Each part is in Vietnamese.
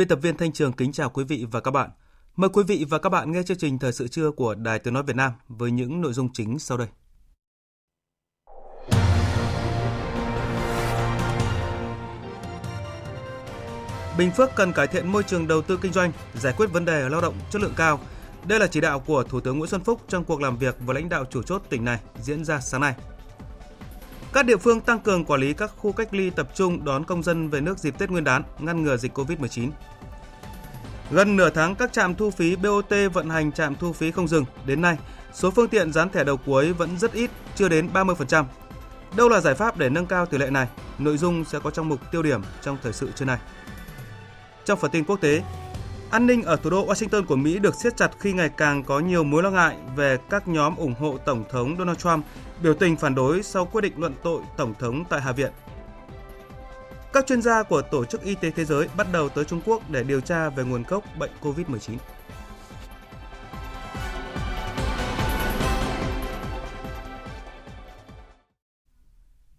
Biên tập viên Thanh Trường kính chào quý vị và các bạn. Mời quý vị và các bạn nghe chương trình Thời sự trưa của Đài Tiếng Nói Việt Nam với những nội dung chính sau đây. Bình Phước cần cải thiện môi trường đầu tư kinh doanh, giải quyết vấn đề lao động chất lượng cao. Đây là chỉ đạo của Thủ tướng Nguyễn Xuân Phúc trong cuộc làm việc với lãnh đạo chủ chốt tỉnh này diễn ra sáng nay. Các địa phương tăng cường quản lý các khu cách ly tập trung đón công dân về nước dịp Tết Nguyên đán, ngăn ngừa dịch Covid-19. Gần nửa tháng các trạm thu phí BOT vận hành trạm thu phí không dừng, đến nay số phương tiện dán thẻ đầu cuối vẫn rất ít, chưa đến 30%. Đâu là giải pháp để nâng cao tỷ lệ này? Nội dung sẽ có trong mục tiêu điểm trong thời sự trưa nay. Trong phần tin quốc tế, an ninh ở thủ đô Washington của Mỹ được siết chặt khi ngày càng có nhiều mối lo ngại về các nhóm ủng hộ Tổng thống Donald Trump biểu tình phản đối sau quyết định luận tội Tổng thống tại Hạ viện. Các chuyên gia của Tổ chức Y tế Thế giới bắt đầu tới Trung Quốc để điều tra về nguồn gốc bệnh COVID-19.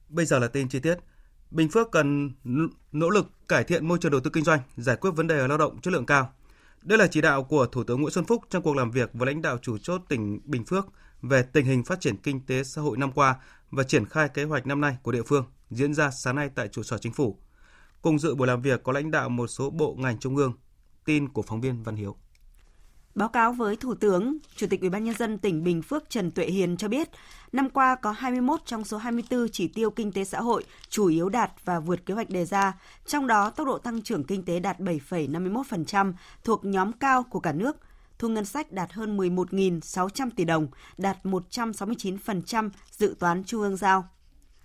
Bây giờ là tin chi tiết. Bình Phước cần nỗ lực cải thiện môi trường đầu tư kinh doanh, giải quyết vấn đề lao động chất lượng cao. Đây là chỉ đạo của Thủ tướng Nguyễn Xuân Phúc trong cuộc làm việc với lãnh đạo chủ chốt tỉnh Bình Phước về tình hình phát triển kinh tế xã hội năm qua và triển khai kế hoạch năm nay của địa phương diễn ra sáng nay tại trụ sở chính phủ. Cùng dự buổi làm việc có lãnh đạo một số bộ ngành trung ương. Tin của phóng viên Văn Hiếu. Báo cáo với Thủ tướng, Chủ tịch Ủy ban nhân dân tỉnh Bình Phước Trần Tuệ Hiền cho biết, năm qua có 21 trong số 24 chỉ tiêu kinh tế xã hội chủ yếu đạt và vượt kế hoạch đề ra, trong đó tốc độ tăng trưởng kinh tế đạt 7,51%, thuộc nhóm cao của cả nước. Thu ngân sách đạt hơn 11.600 tỷ đồng, đạt 169% dự toán trung ương giao.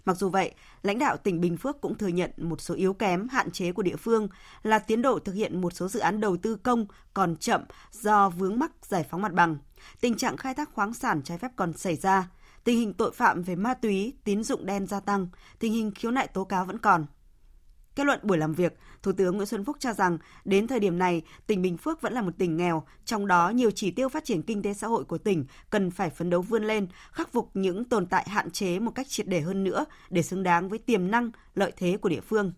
Mặc dù vậy, lãnh đạo tỉnh Bình Phước cũng thừa nhận một số yếu kém hạn chế của địa phương là tiến độ thực hiện một số dự án đầu tư công còn chậm do vướng mắc giải phóng mặt bằng. Tình trạng khai thác khoáng sản trái phép còn xảy ra, tình hình tội phạm về ma túy, tín dụng đen gia tăng, tình hình khiếu nại tố cáo vẫn còn. Kết luận buổi làm việc, Thủ tướng Nguyễn Xuân Phúc cho rằng đến thời điểm này, tỉnh Bình Phước vẫn là một tỉnh nghèo, trong đó nhiều chỉ tiêu phát triển kinh tế xã hội của tỉnh cần phải phấn đấu vươn lên, khắc phục những tồn tại hạn chế một cách triệt để hơn nữa để xứng đáng với tiềm năng, lợi thế của địa phương.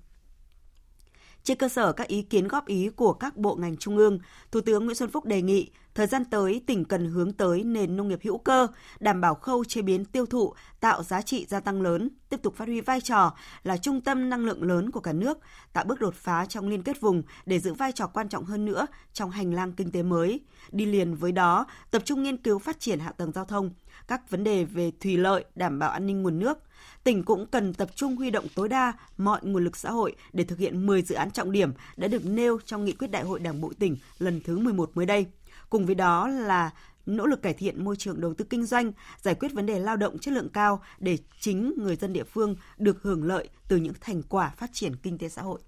Trên cơ sở các ý kiến góp ý của các bộ ngành trung ương, Thủ tướng Nguyễn Xuân Phúc đề nghị thời gian tới tỉnh cần hướng tới nền nông nghiệp hữu cơ, đảm bảo khâu chế biến tiêu thụ, tạo giá trị gia tăng lớn, tiếp tục phát huy vai trò là trung tâm năng lượng lớn của cả nước, tạo bước đột phá trong liên kết vùng để giữ vai trò quan trọng hơn nữa trong hành lang kinh tế mới. Đi liền với đó, tập trung nghiên cứu phát triển hạ tầng giao thông, các vấn đề về thủy lợi, đảm bảo an ninh nguồn nước, tỉnh cũng cần tập trung huy động tối đa mọi nguồn lực xã hội để thực hiện 10 dự án trọng điểm đã được nêu trong nghị quyết đại hội Đảng bộ tỉnh lần thứ 11 mới đây. Cùng với đó là nỗ lực cải thiện môi trường đầu tư kinh doanh, giải quyết vấn đề lao động chất lượng cao để chính người dân địa phương được hưởng lợi từ những thành quả phát triển kinh tế xã hội.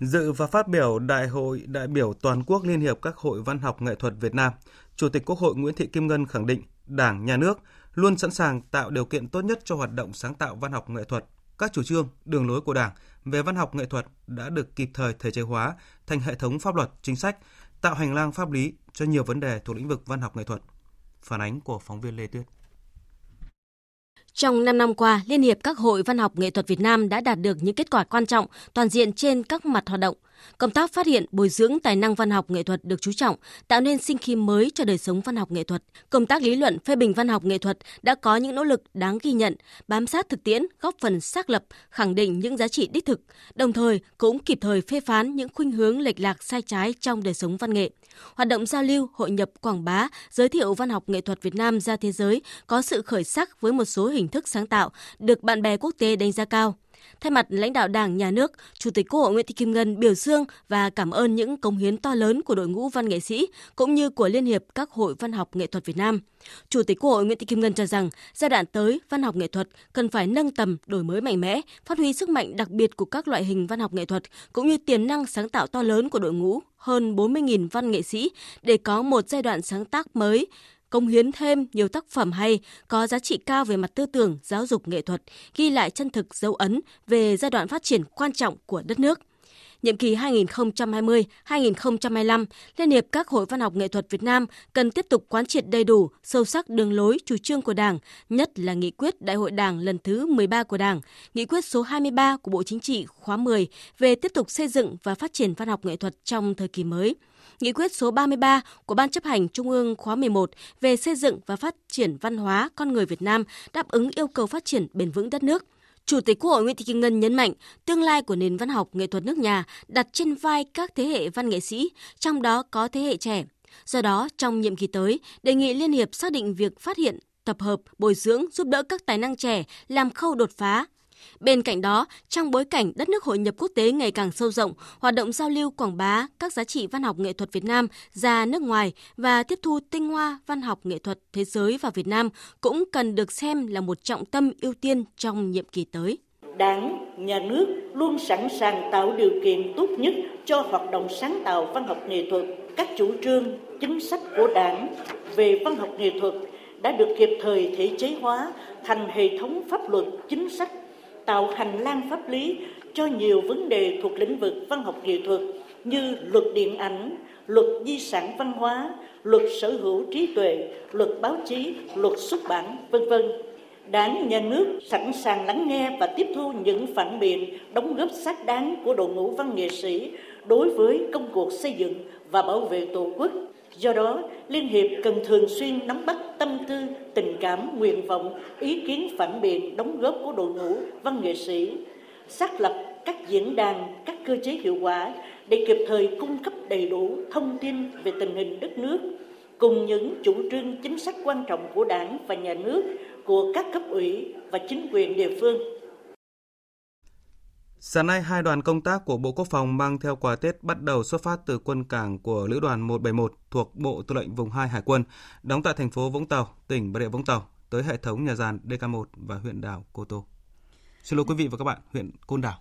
Dự và phát biểu Đại hội đại biểu toàn quốc Liên hiệp các hội văn học nghệ thuật Việt Nam, Chủ tịch Quốc hội Nguyễn Thị Kim Ngân khẳng định Đảng, Nhà nước luôn sẵn sàng tạo điều kiện tốt nhất cho hoạt động sáng tạo văn học nghệ thuật. Các chủ trương, đường lối của Đảng về văn học nghệ thuật đã được kịp thời thể chế hóa thành hệ thống pháp luật, chính sách, tạo hành lang pháp lý cho nhiều vấn đề thuộc lĩnh vực văn học nghệ thuật. Phản ánh của phóng viên Lê Tuyết. Trong 5 năm qua, Liên hiệp các hội văn học nghệ thuật Việt Nam đã đạt được những kết quả quan trọng toàn diện trên các mặt hoạt động. Công tác phát hiện, bồi dưỡng tài năng văn học nghệ thuật được chú trọng, tạo nên sinh khí mới cho đời sống văn học nghệ thuật. Công tác lý luận phê bình văn học nghệ thuật đã có những nỗ lực đáng ghi nhận, bám sát thực tiễn, góp phần xác lập, khẳng định những giá trị đích thực, đồng thời cũng kịp thời phê phán những khuynh hướng lệch lạc sai trái trong đời sống văn nghệ. Hoạt động giao lưu, hội nhập, quảng bá, giới thiệu văn học nghệ thuật Việt Nam ra thế giới có sự khởi sắc với một số hình thức sáng tạo được bạn bè quốc tế đánh giá cao. Thay mặt lãnh đạo Đảng, Nhà nước, Chủ tịch Quốc hội Nguyễn Thị Kim Ngân biểu dương và cảm ơn những công hiến to lớn của đội ngũ văn nghệ sĩ cũng như của Liên hiệp các hội văn học nghệ thuật Việt Nam. Chủ tịch Quốc hội Nguyễn Thị Kim Ngân cho rằng giai đoạn tới văn học nghệ thuật cần phải nâng tầm, đổi mới mạnh mẽ, phát huy sức mạnh đặc biệt của các loại hình văn học nghệ thuật cũng như tiềm năng sáng tạo to lớn của đội ngũ hơn 40.000 văn nghệ sĩ để có một giai đoạn sáng tác mới công hiến thêm nhiều tác phẩm hay, có giá trị cao về mặt tư tưởng, giáo dục nghệ thuật, ghi lại chân thực dấu ấn về giai đoạn phát triển quan trọng của đất nước. Nhiệm kỳ 2020-2025, Liên hiệp các hội văn học nghệ thuật Việt Nam cần tiếp tục quán triệt đầy đủ, sâu sắc đường lối, chủ trương của Đảng, nhất là nghị quyết Đại hội Đảng lần thứ 13 của Đảng, nghị quyết số 23 của Bộ Chính trị khóa 10 về tiếp tục xây dựng và phát triển văn học nghệ thuật trong thời kỳ mới – Nghị quyết số 33 của Ban chấp hành Trung ương khóa 11 về xây dựng và phát triển văn hóa con người Việt Nam đáp ứng yêu cầu phát triển bền vững đất nước. Chủ tịch Quốc hội Nguyễn Thị Kim Ngân nhấn mạnh, tương lai của nền văn học nghệ thuật nước nhà đặt trên vai các thế hệ văn nghệ sĩ, trong đó có thế hệ trẻ. Do đó, trong nhiệm kỳ tới, đề nghị Liên hiệp xác định việc phát hiện, tập hợp, bồi dưỡng, giúp đỡ các tài năng trẻ làm khâu đột phá, Bên cạnh đó, trong bối cảnh đất nước hội nhập quốc tế ngày càng sâu rộng, hoạt động giao lưu quảng bá các giá trị văn học nghệ thuật Việt Nam ra nước ngoài và tiếp thu tinh hoa văn học nghệ thuật thế giới vào Việt Nam cũng cần được xem là một trọng tâm ưu tiên trong nhiệm kỳ tới. Đảng, nhà nước luôn sẵn sàng tạo điều kiện tốt nhất cho hoạt động sáng tạo văn học nghệ thuật. Các chủ trương, chính sách của Đảng về văn học nghệ thuật đã được kịp thời thể chế hóa thành hệ thống pháp luật chính sách tạo hành lang pháp lý cho nhiều vấn đề thuộc lĩnh vực văn học nghệ thuật như luật điện ảnh, luật di sản văn hóa, luật sở hữu trí tuệ, luật báo chí, luật xuất bản, vân vân. Đảng, nhà nước sẵn sàng lắng nghe và tiếp thu những phản biện, đóng góp xác đáng của đội ngũ văn nghệ sĩ đối với công cuộc xây dựng và bảo vệ Tổ quốc Do đó, Liên Hiệp cần thường xuyên nắm bắt tâm tư, tình cảm, nguyện vọng, ý kiến phản biện, đóng góp của đội ngũ văn nghệ sĩ, xác lập các diễn đàn, các cơ chế hiệu quả để kịp thời cung cấp đầy đủ thông tin về tình hình đất nước, cùng những chủ trương chính sách quan trọng của đảng và nhà nước, của các cấp ủy và chính quyền địa phương. Sáng nay, hai đoàn công tác của Bộ Quốc phòng mang theo quà Tết bắt đầu xuất phát từ quân cảng của Lữ đoàn 171 thuộc Bộ Tư lệnh Vùng 2 Hải quân, đóng tại thành phố Vũng Tàu, tỉnh Bà Rịa Vũng Tàu, tới hệ thống nhà giàn DK1 và huyện đảo Cô Tô. Xin lỗi quý vị và các bạn, huyện Côn Đảo.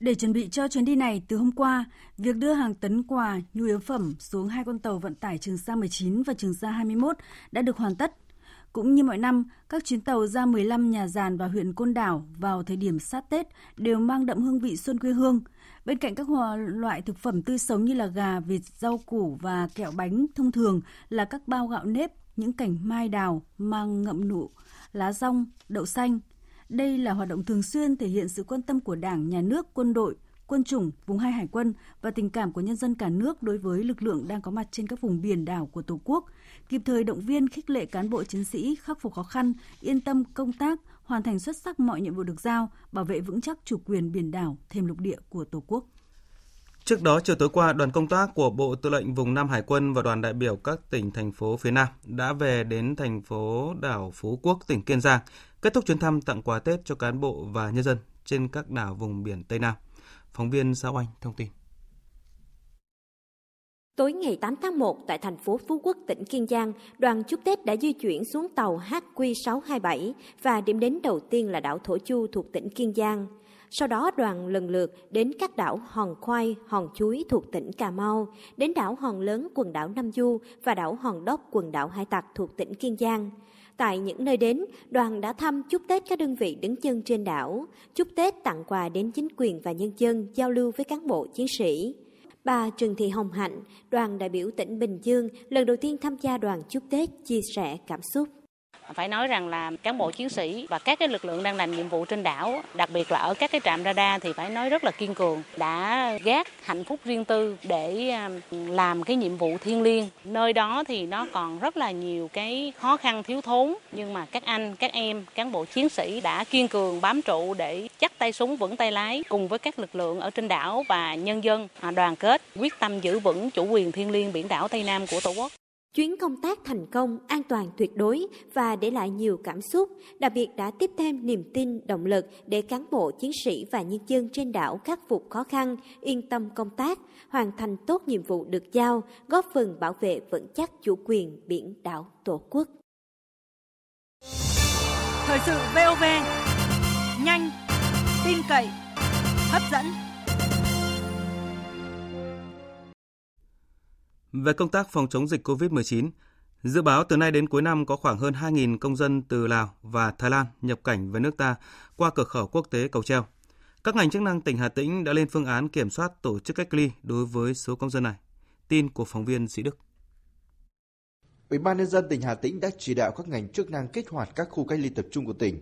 Để chuẩn bị cho chuyến đi này, từ hôm qua, việc đưa hàng tấn quà, nhu yếu phẩm xuống hai con tàu vận tải Trường Sa 19 và Trường Sa 21 đã được hoàn tất cũng như mọi năm, các chuyến tàu ra 15 nhà giàn và huyện Côn Đảo vào thời điểm sát Tết đều mang đậm hương vị xuân quê hương. Bên cạnh các loại thực phẩm tươi sống như là gà, vịt, rau củ và kẹo bánh thông thường là các bao gạo nếp, những cảnh mai đào mang ngậm nụ, lá rong, đậu xanh. Đây là hoạt động thường xuyên thể hiện sự quan tâm của Đảng, Nhà nước, quân đội, quân chủng, vùng hai hải quân và tình cảm của nhân dân cả nước đối với lực lượng đang có mặt trên các vùng biển đảo của Tổ quốc, kịp thời động viên khích lệ cán bộ chiến sĩ khắc phục khó khăn, yên tâm công tác, hoàn thành xuất sắc mọi nhiệm vụ được giao, bảo vệ vững chắc chủ quyền biển đảo, thêm lục địa của Tổ quốc. Trước đó, chiều tối qua, đoàn công tác của Bộ Tư lệnh Vùng Nam Hải quân và đoàn đại biểu các tỉnh, thành phố phía Nam đã về đến thành phố đảo Phú Quốc, tỉnh Kiên Giang, kết thúc chuyến thăm tặng quà Tết cho cán bộ và nhân dân trên các đảo vùng biển Tây Nam. Phóng viên Sao Anh thông tin. Tối ngày 8 tháng 1 tại thành phố Phú Quốc, tỉnh Kiên Giang, đoàn chúc Tết đã di chuyển xuống tàu HQ627 và điểm đến đầu tiên là đảo Thổ Chu thuộc tỉnh Kiên Giang. Sau đó đoàn lần lượt đến các đảo Hòn Khoai, Hòn Chuối thuộc tỉnh Cà Mau, đến đảo Hòn Lớn quần đảo Nam Du và đảo Hòn Đốc quần đảo Hải Tặc thuộc tỉnh Kiên Giang. Tại những nơi đến, đoàn đã thăm chúc Tết các đơn vị đứng chân trên đảo, chúc Tết tặng quà đến chính quyền và nhân dân giao lưu với cán bộ chiến sĩ. Bà Trần Thị Hồng Hạnh, đoàn đại biểu tỉnh Bình Dương, lần đầu tiên tham gia đoàn chúc Tết chia sẻ cảm xúc phải nói rằng là cán bộ chiến sĩ và các cái lực lượng đang làm nhiệm vụ trên đảo, đặc biệt là ở các cái trạm radar thì phải nói rất là kiên cường, đã gác hạnh phúc riêng tư để làm cái nhiệm vụ thiêng liêng. Nơi đó thì nó còn rất là nhiều cái khó khăn thiếu thốn nhưng mà các anh, các em, cán bộ chiến sĩ đã kiên cường bám trụ để chắc tay súng vững tay lái cùng với các lực lượng ở trên đảo và nhân dân à, đoàn kết quyết tâm giữ vững chủ quyền thiêng liêng biển đảo Tây Nam của Tổ quốc. Chuyến công tác thành công, an toàn tuyệt đối và để lại nhiều cảm xúc, đặc biệt đã tiếp thêm niềm tin, động lực để cán bộ, chiến sĩ và nhân dân trên đảo khắc phục khó khăn, yên tâm công tác, hoàn thành tốt nhiệm vụ được giao, góp phần bảo vệ vững chắc chủ quyền biển đảo Tổ quốc. Thời sự VOV, nhanh, tin cậy, hấp dẫn. Về công tác phòng chống dịch COVID-19, dự báo từ nay đến cuối năm có khoảng hơn 2.000 công dân từ Lào và Thái Lan nhập cảnh về nước ta qua cửa khẩu quốc tế Cầu Treo. Các ngành chức năng tỉnh Hà Tĩnh đã lên phương án kiểm soát tổ chức cách ly đối với số công dân này. Tin của phóng viên Sĩ Đức. Ủy ban nhân dân tỉnh Hà Tĩnh đã chỉ đạo các ngành chức năng kích hoạt các khu cách ly tập trung của tỉnh,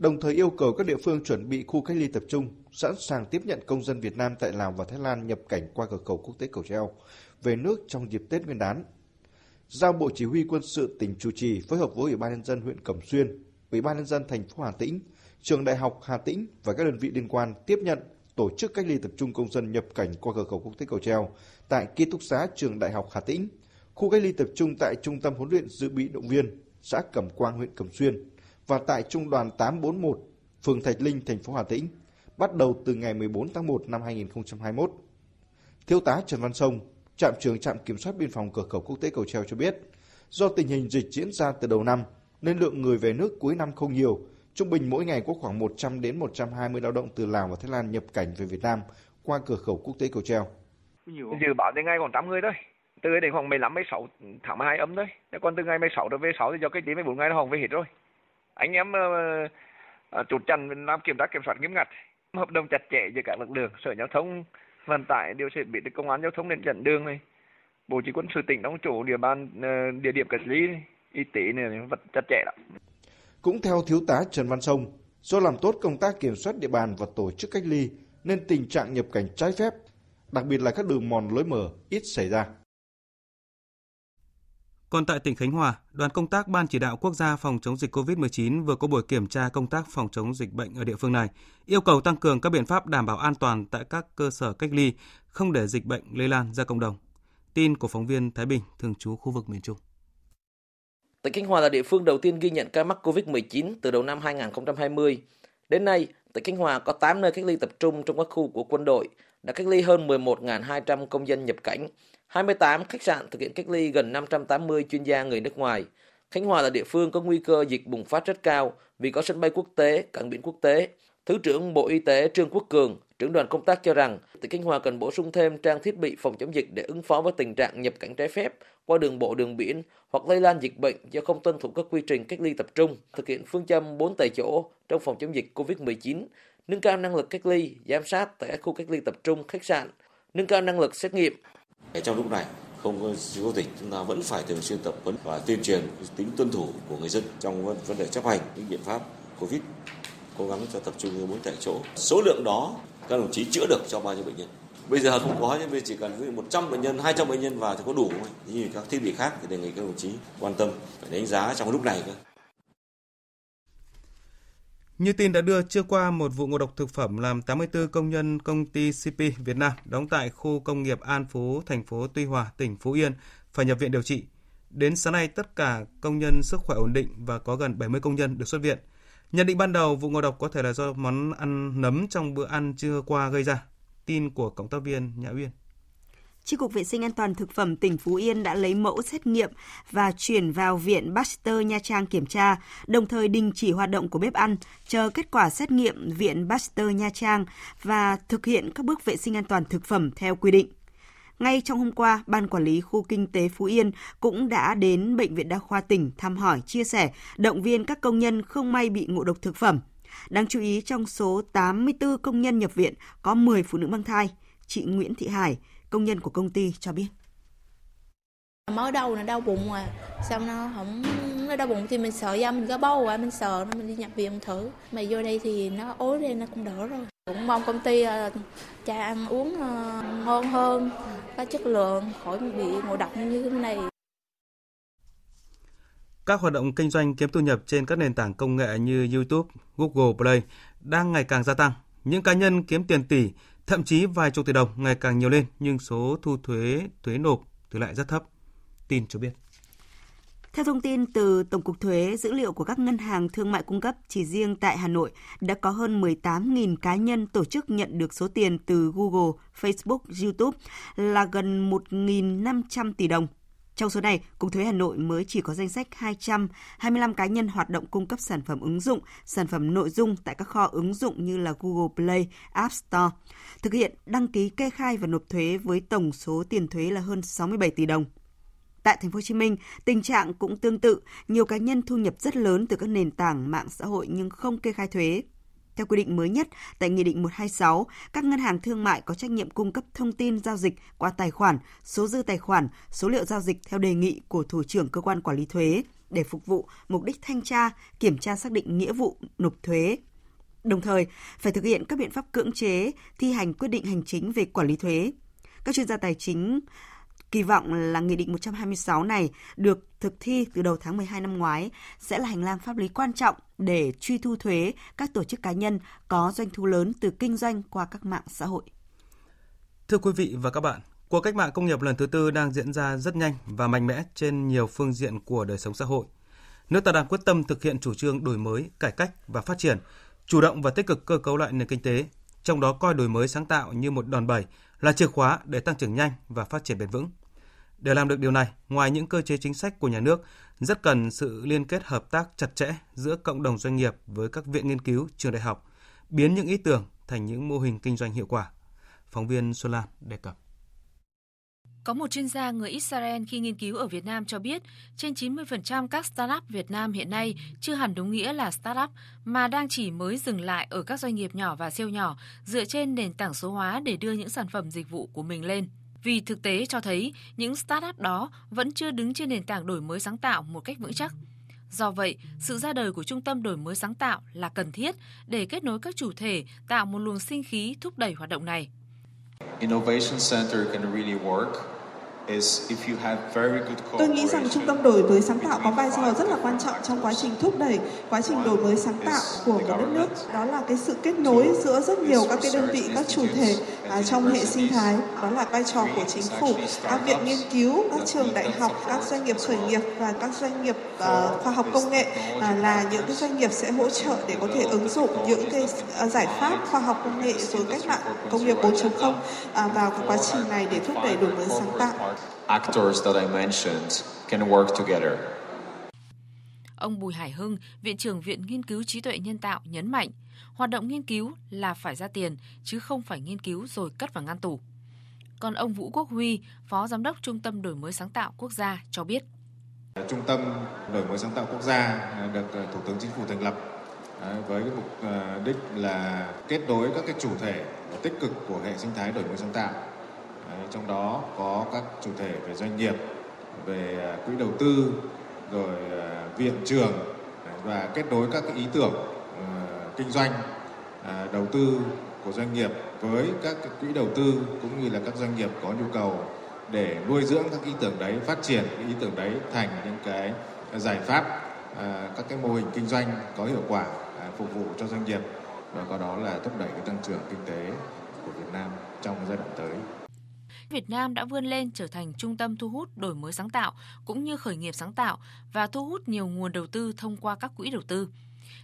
đồng thời yêu cầu các địa phương chuẩn bị khu cách ly tập trung, sẵn sàng tiếp nhận công dân Việt Nam tại Lào và Thái Lan nhập cảnh qua cửa khẩu quốc tế Cầu Treo về nước trong dịp Tết Nguyên đán. Giao Bộ Chỉ huy Quân sự tỉnh chủ trì phối hợp với Ủy ban nhân dân huyện Cẩm Xuyên, Ủy ban nhân dân thành phố Hà Tĩnh, Trường Đại học Hà Tĩnh và các đơn vị liên quan tiếp nhận tổ chức cách ly tập trung công dân nhập cảnh qua cửa khẩu quốc tế Cầu Treo tại ký túc xá Trường Đại học Hà Tĩnh, khu cách ly tập trung tại Trung tâm huấn luyện dự bị động viên xã Cẩm Quang huyện Cẩm Xuyên và tại Trung đoàn 841 phường Thạch Linh thành phố Hà Tĩnh bắt đầu từ ngày 14 tháng 1 năm 2021. Thiếu tá Trần Văn Sông, trạm trưởng trạm kiểm soát biên phòng cửa khẩu quốc tế Cầu Treo cho biết, do tình hình dịch diễn ra từ đầu năm nên lượng người về nước cuối năm không nhiều, trung bình mỗi ngày có khoảng 100 đến 120 lao động từ Lào và Thái Lan nhập cảnh về Việt Nam qua cửa khẩu quốc tế Cầu Treo. Dự báo đến ngày còn 8 người thôi. Từ đến khoảng 15 16 tháng 2 âm thôi. Còn từ ngày 16 rồi về 6 thì do cái tí 14 ngày nó hồng về hết rồi. Anh em uh, uh, chốt chặn làm kiểm tra kiểm soát nghiêm ngặt, hợp đồng chặt chẽ giữa các lực lượng, sở giao thông vận tải điều sẽ bị công an giao thông đến dẫn đường này. Bộ chỉ quân sự tỉnh đóng chủ địa bàn địa điểm cách ly y tế này vật chặt chẽ đó cũng theo thiếu tá Trần Văn Sông do làm tốt công tác kiểm soát địa bàn và tổ chức cách ly nên tình trạng nhập cảnh trái phép đặc biệt là các đường mòn lối mở ít xảy ra còn tại tỉnh Khánh Hòa, đoàn công tác Ban chỉ đạo quốc gia phòng chống dịch COVID-19 vừa có buổi kiểm tra công tác phòng chống dịch bệnh ở địa phương này, yêu cầu tăng cường các biện pháp đảm bảo an toàn tại các cơ sở cách ly, không để dịch bệnh lây lan ra cộng đồng. Tin của phóng viên Thái Bình, thường trú khu vực miền Trung. Tỉnh Khánh Hòa là địa phương đầu tiên ghi nhận ca mắc COVID-19 từ đầu năm 2020. Đến nay, tỉnh Khánh Hòa có 8 nơi cách ly tập trung trong các khu của quân đội, đã cách ly hơn 11.200 công dân nhập cảnh, 28 khách sạn thực hiện cách ly gần 580 chuyên gia người nước ngoài. Khánh Hòa là địa phương có nguy cơ dịch bùng phát rất cao vì có sân bay quốc tế, cảng biển quốc tế. Thứ trưởng Bộ Y tế Trương Quốc Cường, trưởng đoàn công tác cho rằng tỉnh Khánh Hòa cần bổ sung thêm trang thiết bị phòng chống dịch để ứng phó với tình trạng nhập cảnh trái phép qua đường bộ đường biển hoặc lây lan dịch bệnh do không tuân thủ các quy trình cách ly tập trung, thực hiện phương châm 4 tại chỗ trong phòng chống dịch COVID-19, nâng cao năng lực cách ly, giám sát tại các khu cách ly tập trung, khách sạn, nâng cao năng lực xét nghiệm, trong lúc này, không có cố tình chúng ta vẫn phải thường xuyên tập huấn và tuyên truyền tính tuân thủ của người dân trong vấn đề chấp hành những biện pháp covid. Cố gắng cho tập trung bốn tại chỗ. Số lượng đó, các đồng chí chữa được cho bao nhiêu bệnh nhân? Bây giờ không có, nhưng bây chỉ cần 100 bệnh nhân 200 bệnh nhân vào thì có đủ như các thiết bị khác thì đề nghị các đồng chí quan tâm, phải đánh giá trong lúc này cơ như tin đã đưa, chưa qua một vụ ngộ độc thực phẩm làm 84 công nhân công ty CP Việt Nam đóng tại khu công nghiệp An Phú, thành phố Tuy Hòa, tỉnh Phú Yên phải nhập viện điều trị. Đến sáng nay, tất cả công nhân sức khỏe ổn định và có gần 70 công nhân được xuất viện. Nhận định ban đầu, vụ ngộ độc có thể là do món ăn nấm trong bữa ăn trưa qua gây ra. Tin của cộng tác viên Nhã Uyên. Tri cục Vệ sinh An toàn Thực phẩm tỉnh Phú Yên đã lấy mẫu xét nghiệm và chuyển vào Viện Pasteur Nha Trang kiểm tra, đồng thời đình chỉ hoạt động của bếp ăn, chờ kết quả xét nghiệm Viện Pasteur Nha Trang và thực hiện các bước vệ sinh an toàn thực phẩm theo quy định. Ngay trong hôm qua, Ban Quản lý Khu Kinh tế Phú Yên cũng đã đến Bệnh viện Đa khoa tỉnh thăm hỏi, chia sẻ, động viên các công nhân không may bị ngộ độc thực phẩm. Đáng chú ý, trong số 84 công nhân nhập viện có 10 phụ nữ mang thai. Chị Nguyễn Thị Hải, công nhân của công ty cho biết. Mới đầu là đau bụng à, xong nó không nó đau bụng thì mình sợ da mình có bâu à, mình sợ nó mình đi nhập viện thử. Mà vô đây thì nó ối lên nó cũng đỡ rồi. Cũng mong công ty uh, cha ăn uống uh, ngon hơn, có chất lượng, khỏi bị ngộ độc như thế này. Các hoạt động kinh doanh kiếm thu nhập trên các nền tảng công nghệ như YouTube, Google Play đang ngày càng gia tăng. Những cá nhân kiếm tiền tỷ thậm chí vài chục tỷ đồng ngày càng nhiều lên nhưng số thu thuế thuế nộp thì lại rất thấp. Tin cho biết. Theo thông tin từ Tổng cục Thuế, dữ liệu của các ngân hàng thương mại cung cấp chỉ riêng tại Hà Nội đã có hơn 18.000 cá nhân tổ chức nhận được số tiền từ Google, Facebook, YouTube là gần 1.500 tỷ đồng. Trong số này, Cục Thuế Hà Nội mới chỉ có danh sách 225 cá nhân hoạt động cung cấp sản phẩm ứng dụng, sản phẩm nội dung tại các kho ứng dụng như là Google Play, App Store, thực hiện đăng ký kê khai và nộp thuế với tổng số tiền thuế là hơn 67 tỷ đồng. Tại thành phố Hồ Chí Minh, tình trạng cũng tương tự, nhiều cá nhân thu nhập rất lớn từ các nền tảng mạng xã hội nhưng không kê khai thuế. Theo quy định mới nhất tại Nghị định 126, các ngân hàng thương mại có trách nhiệm cung cấp thông tin giao dịch qua tài khoản, số dư tài khoản, số liệu giao dịch theo đề nghị của thủ trưởng cơ quan quản lý thuế để phục vụ mục đích thanh tra, kiểm tra xác định nghĩa vụ nộp thuế. Đồng thời, phải thực hiện các biện pháp cưỡng chế, thi hành quyết định hành chính về quản lý thuế. Các chuyên gia tài chính Kỳ vọng là Nghị định 126 này được thực thi từ đầu tháng 12 năm ngoái sẽ là hành lang pháp lý quan trọng để truy thu thuế các tổ chức cá nhân có doanh thu lớn từ kinh doanh qua các mạng xã hội. Thưa quý vị và các bạn, cuộc cách mạng công nghiệp lần thứ tư đang diễn ra rất nhanh và mạnh mẽ trên nhiều phương diện của đời sống xã hội. Nước ta đang quyết tâm thực hiện chủ trương đổi mới, cải cách và phát triển, chủ động và tích cực cơ cấu lại nền kinh tế, trong đó coi đổi mới sáng tạo như một đòn bẩy là chìa khóa để tăng trưởng nhanh và phát triển bền vững. Để làm được điều này, ngoài những cơ chế chính sách của nhà nước, rất cần sự liên kết hợp tác chặt chẽ giữa cộng đồng doanh nghiệp với các viện nghiên cứu, trường đại học, biến những ý tưởng thành những mô hình kinh doanh hiệu quả. Phóng viên Xuân Lan đề cập. Có một chuyên gia người Israel khi nghiên cứu ở Việt Nam cho biết, trên 90% các startup Việt Nam hiện nay chưa hẳn đúng nghĩa là startup mà đang chỉ mới dừng lại ở các doanh nghiệp nhỏ và siêu nhỏ dựa trên nền tảng số hóa để đưa những sản phẩm dịch vụ của mình lên. Vì thực tế cho thấy những startup đó vẫn chưa đứng trên nền tảng đổi mới sáng tạo một cách vững chắc. Do vậy, sự ra đời của Trung tâm Đổi mới sáng tạo là cần thiết để kết nối các chủ thể, tạo một luồng sinh khí thúc đẩy hoạt động này. Innovation Center can really work Tôi nghĩ rằng trung tâm đổi mới sáng tạo có vai trò rất là quan trọng trong quá trình thúc đẩy quá trình đổi mới sáng tạo của một đất nước. Đó là cái sự kết nối giữa rất nhiều các cái đơn vị, các chủ thể à, trong hệ sinh thái. Đó là vai trò của chính phủ, các viện nghiên cứu, các trường đại học, các doanh nghiệp khởi nghiệp và các doanh nghiệp à, khoa học công nghệ à, là những cái doanh nghiệp sẽ hỗ trợ để có thể ứng dụng những cái à, giải pháp khoa học công nghệ rồi cách mạng công nghiệp 4.0 vào cái quá trình này để thúc đẩy đổi mới sáng tạo actors that I mentioned can work together. Ông Bùi Hải Hưng, Viện trưởng Viện Nghiên cứu Trí tuệ Nhân tạo nhấn mạnh, hoạt động nghiên cứu là phải ra tiền, chứ không phải nghiên cứu rồi cất vào ngăn tủ. Còn ông Vũ Quốc Huy, Phó Giám đốc Trung tâm Đổi mới Sáng tạo Quốc gia cho biết. Trung tâm Đổi mới Sáng tạo Quốc gia được Thủ tướng Chính phủ thành lập với cái mục đích là kết nối các cái chủ thể tích cực của hệ sinh thái đổi mới sáng tạo trong đó có các chủ thể về doanh nghiệp, về à, quỹ đầu tư, rồi à, viện trường và kết nối các cái ý tưởng ờ, kinh doanh à, đầu tư của doanh nghiệp với các quỹ đầu tư cũng như là các doanh nghiệp có nhu cầu để nuôi dưỡng các ý tưởng đấy, phát triển cái ý tưởng đấy thành những cái giải pháp các cái mô hình kinh doanh có hiệu quả phục vụ cho doanh nghiệp và có đó là thúc đẩy cái tăng trưởng kinh tế của Việt Nam trong giai đoạn tới. Việt Nam đã vươn lên trở thành trung tâm thu hút đổi mới sáng tạo cũng như khởi nghiệp sáng tạo và thu hút nhiều nguồn đầu tư thông qua các quỹ đầu tư.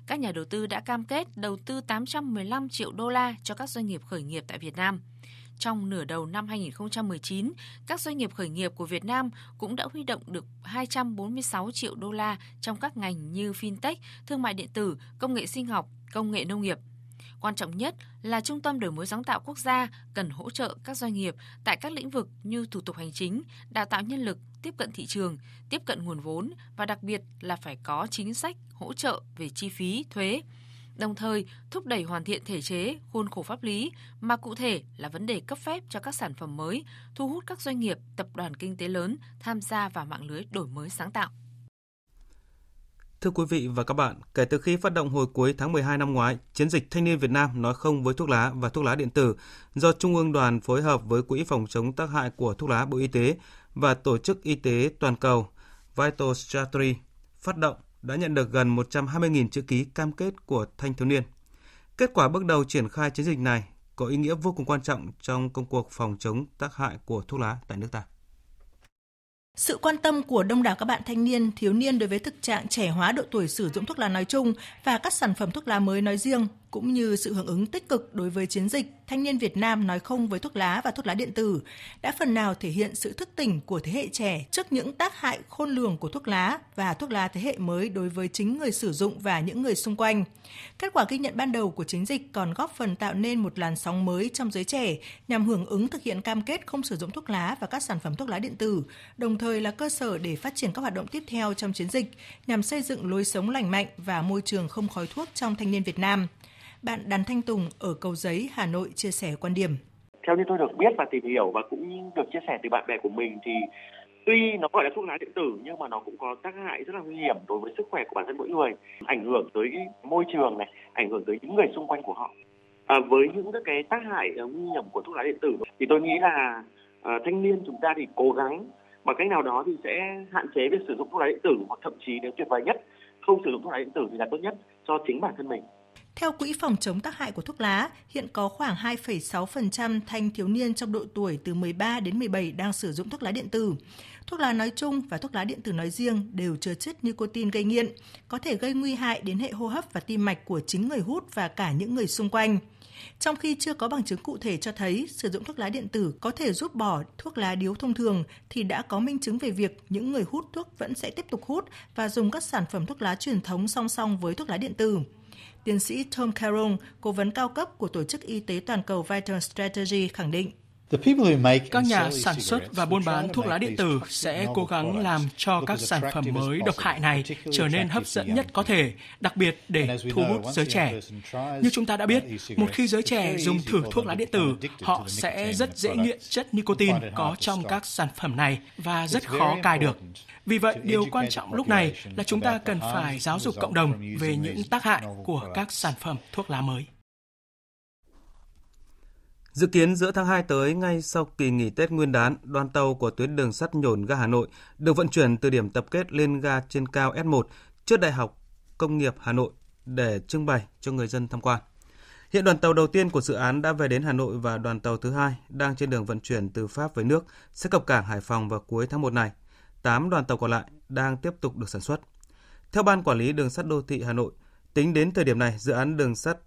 Các nhà đầu tư đã cam kết đầu tư 815 triệu đô la cho các doanh nghiệp khởi nghiệp tại Việt Nam. Trong nửa đầu năm 2019, các doanh nghiệp khởi nghiệp của Việt Nam cũng đã huy động được 246 triệu đô la trong các ngành như fintech, thương mại điện tử, công nghệ sinh học, công nghệ nông nghiệp – Quan trọng nhất là Trung tâm Đổi mới sáng tạo quốc gia cần hỗ trợ các doanh nghiệp tại các lĩnh vực như thủ tục hành chính, đào tạo nhân lực, tiếp cận thị trường, tiếp cận nguồn vốn và đặc biệt là phải có chính sách hỗ trợ về chi phí, thuế đồng thời thúc đẩy hoàn thiện thể chế, khuôn khổ pháp lý, mà cụ thể là vấn đề cấp phép cho các sản phẩm mới, thu hút các doanh nghiệp, tập đoàn kinh tế lớn tham gia vào mạng lưới đổi mới sáng tạo. Thưa quý vị và các bạn, kể từ khi phát động hồi cuối tháng 12 năm ngoái, chiến dịch Thanh niên Việt Nam nói không với thuốc lá và thuốc lá điện tử do Trung ương đoàn phối hợp với Quỹ phòng chống tác hại của thuốc lá Bộ Y tế và Tổ chức Y tế Toàn cầu Vital Strategy phát động đã nhận được gần 120.000 chữ ký cam kết của thanh thiếu niên. Kết quả bước đầu triển khai chiến dịch này có ý nghĩa vô cùng quan trọng trong công cuộc phòng chống tác hại của thuốc lá tại nước ta. Sự quan tâm của đông đảo các bạn thanh niên, thiếu niên đối với thực trạng trẻ hóa độ tuổi sử dụng thuốc lá nói chung và các sản phẩm thuốc lá mới nói riêng cũng như sự hưởng ứng tích cực đối với chiến dịch Thanh niên Việt Nam nói không với thuốc lá và thuốc lá điện tử đã phần nào thể hiện sự thức tỉnh của thế hệ trẻ trước những tác hại khôn lường của thuốc lá và thuốc lá thế hệ mới đối với chính người sử dụng và những người xung quanh. Kết quả ghi nhận ban đầu của chiến dịch còn góp phần tạo nên một làn sóng mới trong giới trẻ nhằm hưởng ứng thực hiện cam kết không sử dụng thuốc lá và các sản phẩm thuốc lá điện tử, đồng thời là cơ sở để phát triển các hoạt động tiếp theo trong chiến dịch nhằm xây dựng lối sống lành mạnh và môi trường không khói thuốc trong thanh niên Việt Nam. Bạn Đàn Thanh Tùng ở Cầu Giấy, Hà Nội chia sẻ quan điểm. Theo như tôi được biết và tìm hiểu và cũng được chia sẻ từ bạn bè của mình thì tuy nó gọi là thuốc lá điện tử nhưng mà nó cũng có tác hại rất là nguy hiểm đối với sức khỏe của bản thân mỗi người, ảnh hưởng tới môi trường này, ảnh hưởng tới những người xung quanh của họ. À, với những cái tác hại ờ, nguy hiểm của thuốc lá điện tử thì tôi nghĩ là à, thanh niên chúng ta thì cố gắng bằng cách nào đó thì sẽ hạn chế việc sử dụng thuốc lá điện tử hoặc thậm chí nếu tuyệt vời nhất không sử dụng thuốc lá điện tử thì là tốt nhất cho chính bản thân mình. Theo Quỹ phòng chống tác hại của thuốc lá, hiện có khoảng 2,6% thanh thiếu niên trong độ tuổi từ 13 đến 17 đang sử dụng thuốc lá điện tử. Thuốc lá nói chung và thuốc lá điện tử nói riêng đều chứa chất nicotine gây nghiện, có thể gây nguy hại đến hệ hô hấp và tim mạch của chính người hút và cả những người xung quanh. Trong khi chưa có bằng chứng cụ thể cho thấy sử dụng thuốc lá điện tử có thể giúp bỏ thuốc lá điếu thông thường thì đã có minh chứng về việc những người hút thuốc vẫn sẽ tiếp tục hút và dùng các sản phẩm thuốc lá truyền thống song song với thuốc lá điện tử. Tiến sĩ Tom Carroll, cố vấn cao cấp của Tổ chức Y tế Toàn cầu Vital Strategy khẳng định. Các nhà sản xuất và buôn bán thuốc lá điện tử sẽ cố gắng làm cho các sản phẩm mới độc hại này trở nên hấp dẫn nhất có thể, đặc biệt để thu hút giới trẻ. Như chúng ta đã biết, một khi giới trẻ dùng thử thuốc lá điện tử, họ sẽ rất dễ nghiện chất nicotine có trong các sản phẩm này và rất khó cai được. Vì vậy, điều quan trọng lúc này là chúng ta cần phải giáo dục cộng đồng về những tác hại của các sản phẩm thuốc lá mới. Dự kiến giữa tháng 2 tới, ngay sau kỳ nghỉ Tết Nguyên đán, đoàn tàu của tuyến đường sắt nhổn ga Hà Nội được vận chuyển từ điểm tập kết lên ga trên cao S1 trước Đại học Công nghiệp Hà Nội để trưng bày cho người dân tham quan. Hiện đoàn tàu đầu tiên của dự án đã về đến Hà Nội và đoàn tàu thứ hai đang trên đường vận chuyển từ Pháp về nước sẽ cập cảng Hải Phòng vào cuối tháng 1 này. 8 đoàn tàu còn lại đang tiếp tục được sản xuất. Theo Ban Quản lý Đường sắt Đô thị Hà Nội, tính đến thời điểm này, dự án đường sắt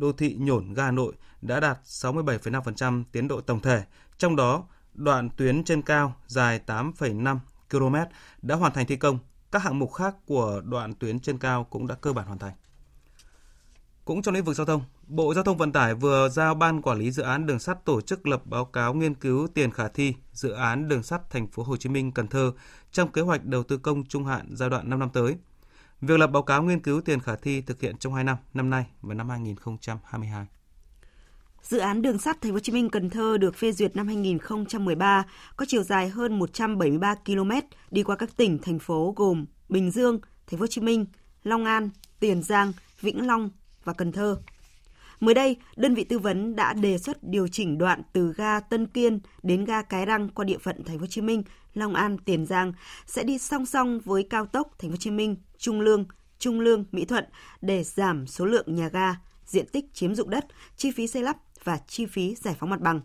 đô thị nhổn ga Hà Nội đã đạt 67,5% tiến độ tổng thể, trong đó đoạn tuyến trên cao dài 8,5 km đã hoàn thành thi công, các hạng mục khác của đoạn tuyến trên cao cũng đã cơ bản hoàn thành. Cũng trong lĩnh vực giao thông, Bộ Giao thông Vận tải vừa giao Ban Quản lý dự án đường sắt tổ chức lập báo cáo nghiên cứu tiền khả thi dự án đường sắt thành phố Hồ Chí Minh Cần Thơ trong kế hoạch đầu tư công trung hạn giai đoạn 5 năm tới. Việc lập báo cáo nghiên cứu tiền khả thi thực hiện trong 2 năm, năm nay và năm 2022. Dự án đường sắt Thành phố Hồ Chí Minh Cần Thơ được phê duyệt năm 2013, có chiều dài hơn 173 km, đi qua các tỉnh thành phố gồm Bình Dương, Thành phố Hồ Chí Minh, Long An, Tiền Giang, Vĩnh Long và Cần Thơ. Mới đây, đơn vị tư vấn đã đề xuất điều chỉnh đoạn từ ga Tân Kiên đến ga Cái Răng qua địa phận Thành phố Hồ Chí Minh, Long An, Tiền Giang sẽ đi song song với cao tốc Thành phố Hồ Chí Minh, Trung Lương, Trung Lương, Mỹ Thuận để giảm số lượng nhà ga, diện tích chiếm dụng đất, chi phí xây lắp và chi phí giải phóng mặt bằng.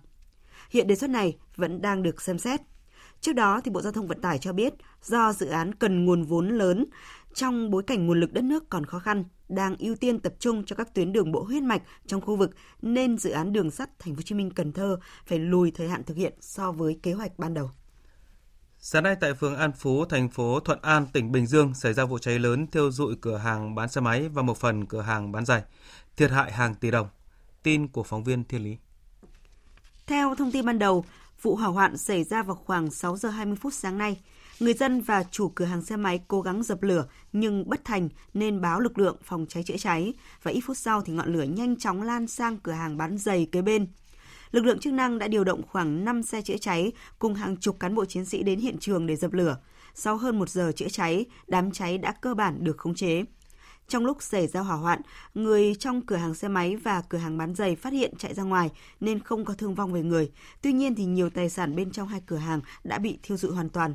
Hiện đề xuất này vẫn đang được xem xét. Trước đó, thì Bộ Giao thông Vận tải cho biết do dự án cần nguồn vốn lớn trong bối cảnh nguồn lực đất nước còn khó khăn, đang ưu tiên tập trung cho các tuyến đường bộ huyết mạch trong khu vực nên dự án đường sắt Thành phố Hồ Chí Minh Cần Thơ phải lùi thời hạn thực hiện so với kế hoạch ban đầu. Sáng nay tại phường An Phú, thành phố Thuận An, tỉnh Bình Dương xảy ra vụ cháy lớn thiêu dụi cửa hàng bán xe máy và một phần cửa hàng bán giày, thiệt hại hàng tỷ đồng. Tin của phóng viên Thiên Lý. Theo thông tin ban đầu, vụ hỏa hoạn xảy ra vào khoảng 6 giờ 20 phút sáng nay. Người dân và chủ cửa hàng xe máy cố gắng dập lửa nhưng bất thành nên báo lực lượng phòng cháy chữa cháy và ít phút sau thì ngọn lửa nhanh chóng lan sang cửa hàng bán giày kế bên. Lực lượng chức năng đã điều động khoảng 5 xe chữa cháy cùng hàng chục cán bộ chiến sĩ đến hiện trường để dập lửa. Sau hơn một giờ chữa cháy, đám cháy đã cơ bản được khống chế. Trong lúc xảy ra hỏa hoạn, người trong cửa hàng xe máy và cửa hàng bán giày phát hiện chạy ra ngoài nên không có thương vong về người. Tuy nhiên thì nhiều tài sản bên trong hai cửa hàng đã bị thiêu dụi hoàn toàn.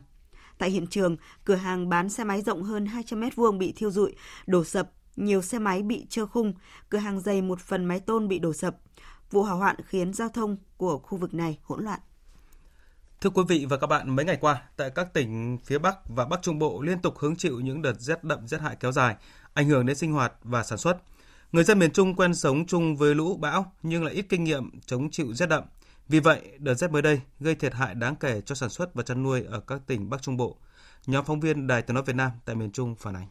Tại hiện trường, cửa hàng bán xe máy rộng hơn 200 mét vuông bị thiêu rụi đổ sập, nhiều xe máy bị trơ khung, cửa hàng giày một phần mái tôn bị đổ sập. Vụ hỏa hoạn khiến giao thông của khu vực này hỗn loạn. Thưa quý vị và các bạn, mấy ngày qua, tại các tỉnh phía Bắc và Bắc Trung Bộ liên tục hứng chịu những đợt rét đậm rét hại kéo dài, ảnh hưởng đến sinh hoạt và sản xuất. Người dân miền Trung quen sống chung với lũ bão nhưng lại ít kinh nghiệm chống chịu rét đậm. Vì vậy, đợt rét mới đây gây thiệt hại đáng kể cho sản xuất và chăn nuôi ở các tỉnh Bắc Trung Bộ. Nhóm phóng viên Đài Tiếng nói Việt Nam tại miền Trung phản ánh.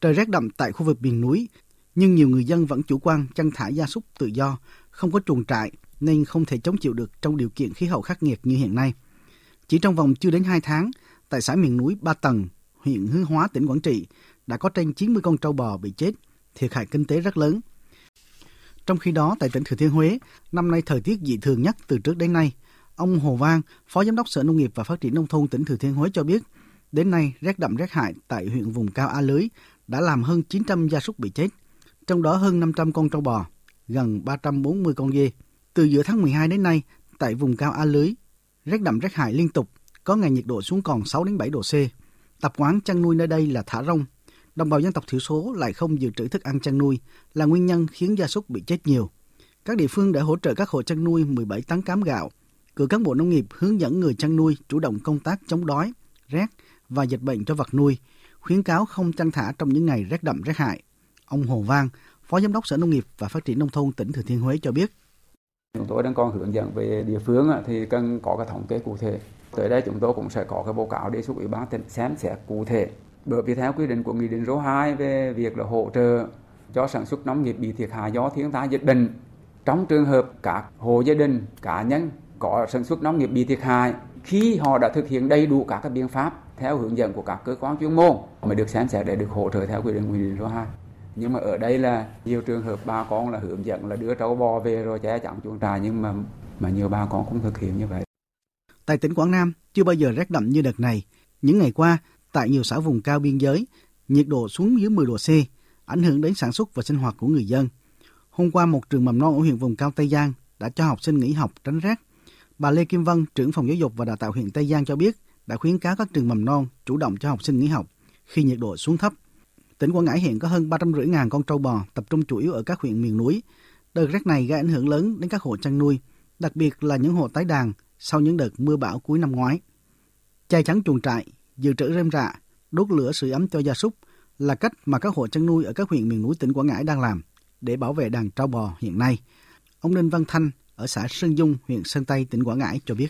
Trời rét đậm tại khu vực miền núi, nhưng nhiều người dân vẫn chủ quan chăn thả gia súc tự do, không có chuồng trại nên không thể chống chịu được trong điều kiện khí hậu khắc nghiệt như hiện nay. Chỉ trong vòng chưa đến 2 tháng, tại xã miền núi Ba Tầng, huyện hương Hóa, tỉnh Quảng Trị, đã có trên 90 con trâu bò bị chết, thiệt hại kinh tế rất lớn. Trong khi đó, tại tỉnh Thừa Thiên Huế, năm nay thời tiết dị thường nhất từ trước đến nay. Ông Hồ Vang, Phó Giám đốc Sở Nông nghiệp và Phát triển Nông thôn tỉnh Thừa Thiên Huế cho biết, đến nay rét đậm rét hại tại huyện vùng cao A Lưới đã làm hơn 900 gia súc bị chết, trong đó hơn 500 con trâu bò, gần 340 con dê. Từ giữa tháng 12 đến nay, tại vùng cao A Lưới, rét đậm rét hại liên tục, có ngày nhiệt độ xuống còn 6 đến 7 độ C. Tập quán chăn nuôi nơi đây là thả rông. Đồng bào dân tộc thiểu số lại không dự trữ thức ăn chăn nuôi là nguyên nhân khiến gia súc bị chết nhiều. Các địa phương đã hỗ trợ các hộ chăn nuôi 17 tấn cám gạo, cử cán bộ nông nghiệp hướng dẫn người chăn nuôi chủ động công tác chống đói, rét và dịch bệnh cho vật nuôi, khuyến cáo không chăn thả trong những ngày rét đậm rét hại. Ông Hồ Vang, Phó Giám đốc Sở Nông nghiệp và Phát triển Nông thôn tỉnh Thừa Thiên Huế cho biết. Chúng tôi đang còn hướng dẫn về địa phương thì cần có cái thống kê cụ thể. Tới đây chúng tôi cũng sẽ có cái báo cáo đề xuất ủy ban tỉnh xem xét cụ thể. Bởi vì theo quy định của Nghị định số 2 về việc là hỗ trợ cho sản xuất nông nghiệp bị thiệt hại do thiên tai dịch bệnh. Trong trường hợp các hộ gia đình, cá nhân có sản xuất nông nghiệp bị thiệt hại khi họ đã thực hiện đầy đủ các cái biện pháp theo hướng dẫn của các cơ quan chuyên môn mới được xem xét để được hỗ trợ theo quy định Nghị định số 2 nhưng mà ở đây là nhiều trường hợp bà con là hướng dẫn là đưa trâu bò về rồi che chắn chuồng trại nhưng mà mà nhiều bà con cũng thực hiện như vậy. Tại tỉnh Quảng Nam, chưa bao giờ rét đậm như đợt này. Những ngày qua, tại nhiều xã vùng cao biên giới, nhiệt độ xuống dưới 10 độ C, ảnh hưởng đến sản xuất và sinh hoạt của người dân. Hôm qua, một trường mầm non ở huyện vùng cao Tây Giang đã cho học sinh nghỉ học tránh rét. Bà Lê Kim Vân, trưởng phòng giáo dục và đào tạo huyện Tây Giang cho biết, đã khuyến cáo các trường mầm non chủ động cho học sinh nghỉ học khi nhiệt độ xuống thấp. Tỉnh Quảng Ngãi hiện có hơn 350 ngàn con trâu bò tập trung chủ yếu ở các huyện miền núi. Đợt rét này gây ảnh hưởng lớn đến các hộ chăn nuôi, đặc biệt là những hộ tái đàn sau những đợt mưa bão cuối năm ngoái. Che chắn chuồng trại, dự trữ rơm rạ, đốt lửa sưởi ấm cho gia súc là cách mà các hộ chăn nuôi ở các huyện miền núi tỉnh Quảng Ngãi đang làm để bảo vệ đàn trâu bò hiện nay. Ông Đinh Văn Thanh ở xã Sơn Dung, huyện Sơn Tây, tỉnh Quảng Ngãi cho biết.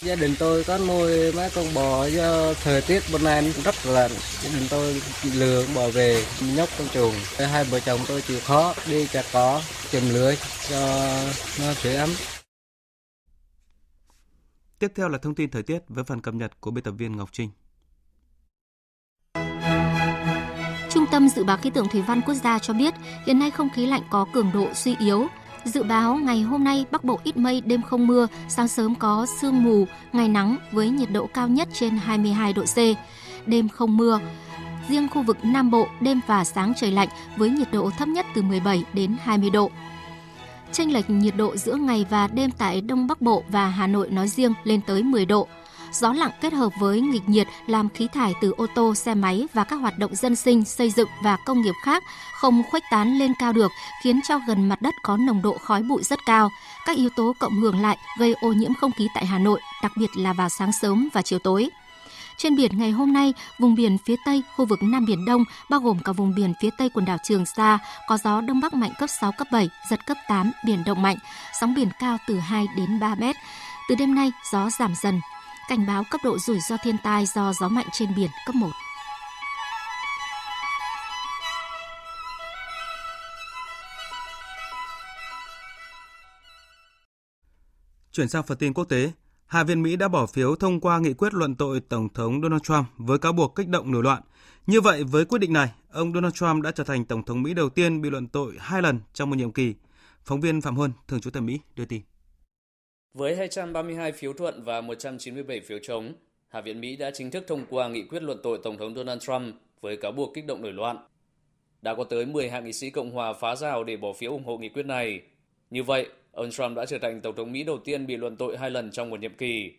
Gia đình tôi có nuôi mấy con bò do thời tiết bên này rất là gia đình tôi lừa bò về nhốt trong chuồng. Hai vợ chồng tôi chịu khó đi chặt cỏ, chùm lưới cho nó sưởi ấm. Tiếp theo là thông tin thời tiết với phần cập nhật của biên tập viên Ngọc Trinh. Trung tâm Dự báo Khí tượng Thủy văn Quốc gia cho biết hiện nay không khí lạnh có cường độ suy yếu. Dự báo ngày hôm nay Bắc Bộ ít mây, đêm không mưa, sáng sớm có sương mù, ngày nắng với nhiệt độ cao nhất trên 22 độ C. Đêm không mưa. Riêng khu vực Nam Bộ đêm và sáng trời lạnh với nhiệt độ thấp nhất từ 17 đến 20 độ. Chênh lệch nhiệt độ giữa ngày và đêm tại Đông Bắc Bộ và Hà Nội nói riêng lên tới 10 độ. Gió lặng kết hợp với nghịch nhiệt làm khí thải từ ô tô, xe máy và các hoạt động dân sinh, xây dựng và công nghiệp khác không khuếch tán lên cao được, khiến cho gần mặt đất có nồng độ khói bụi rất cao. Các yếu tố cộng hưởng lại gây ô nhiễm không khí tại Hà Nội, đặc biệt là vào sáng sớm và chiều tối. Trên biển ngày hôm nay, vùng biển phía Tây, khu vực Nam Biển Đông, bao gồm cả vùng biển phía Tây quần đảo Trường Sa, có gió Đông Bắc mạnh cấp 6, cấp 7, giật cấp 8, biển động mạnh, sóng biển cao từ 2 đến 3 mét. Từ đêm nay, gió giảm dần, cảnh báo cấp độ rủi ro thiên tai do gió mạnh trên biển cấp 1. Chuyển sang phần tin quốc tế, Hạ viện Mỹ đã bỏ phiếu thông qua nghị quyết luận tội Tổng thống Donald Trump với cáo buộc kích động nổi loạn. Như vậy, với quyết định này, ông Donald Trump đã trở thành Tổng thống Mỹ đầu tiên bị luận tội hai lần trong một nhiệm kỳ. Phóng viên Phạm Huân, thường trú tại Mỹ, đưa tin. Với 232 phiếu thuận và 197 phiếu chống, Hạ viện Mỹ đã chính thức thông qua nghị quyết luận tội Tổng thống Donald Trump với cáo buộc kích động nổi loạn. Đã có tới 10 hạ nghị sĩ Cộng hòa phá rào để bỏ phiếu ủng hộ nghị quyết này. Như vậy, ông Trump đã trở thành Tổng thống Mỹ đầu tiên bị luận tội hai lần trong một nhiệm kỳ.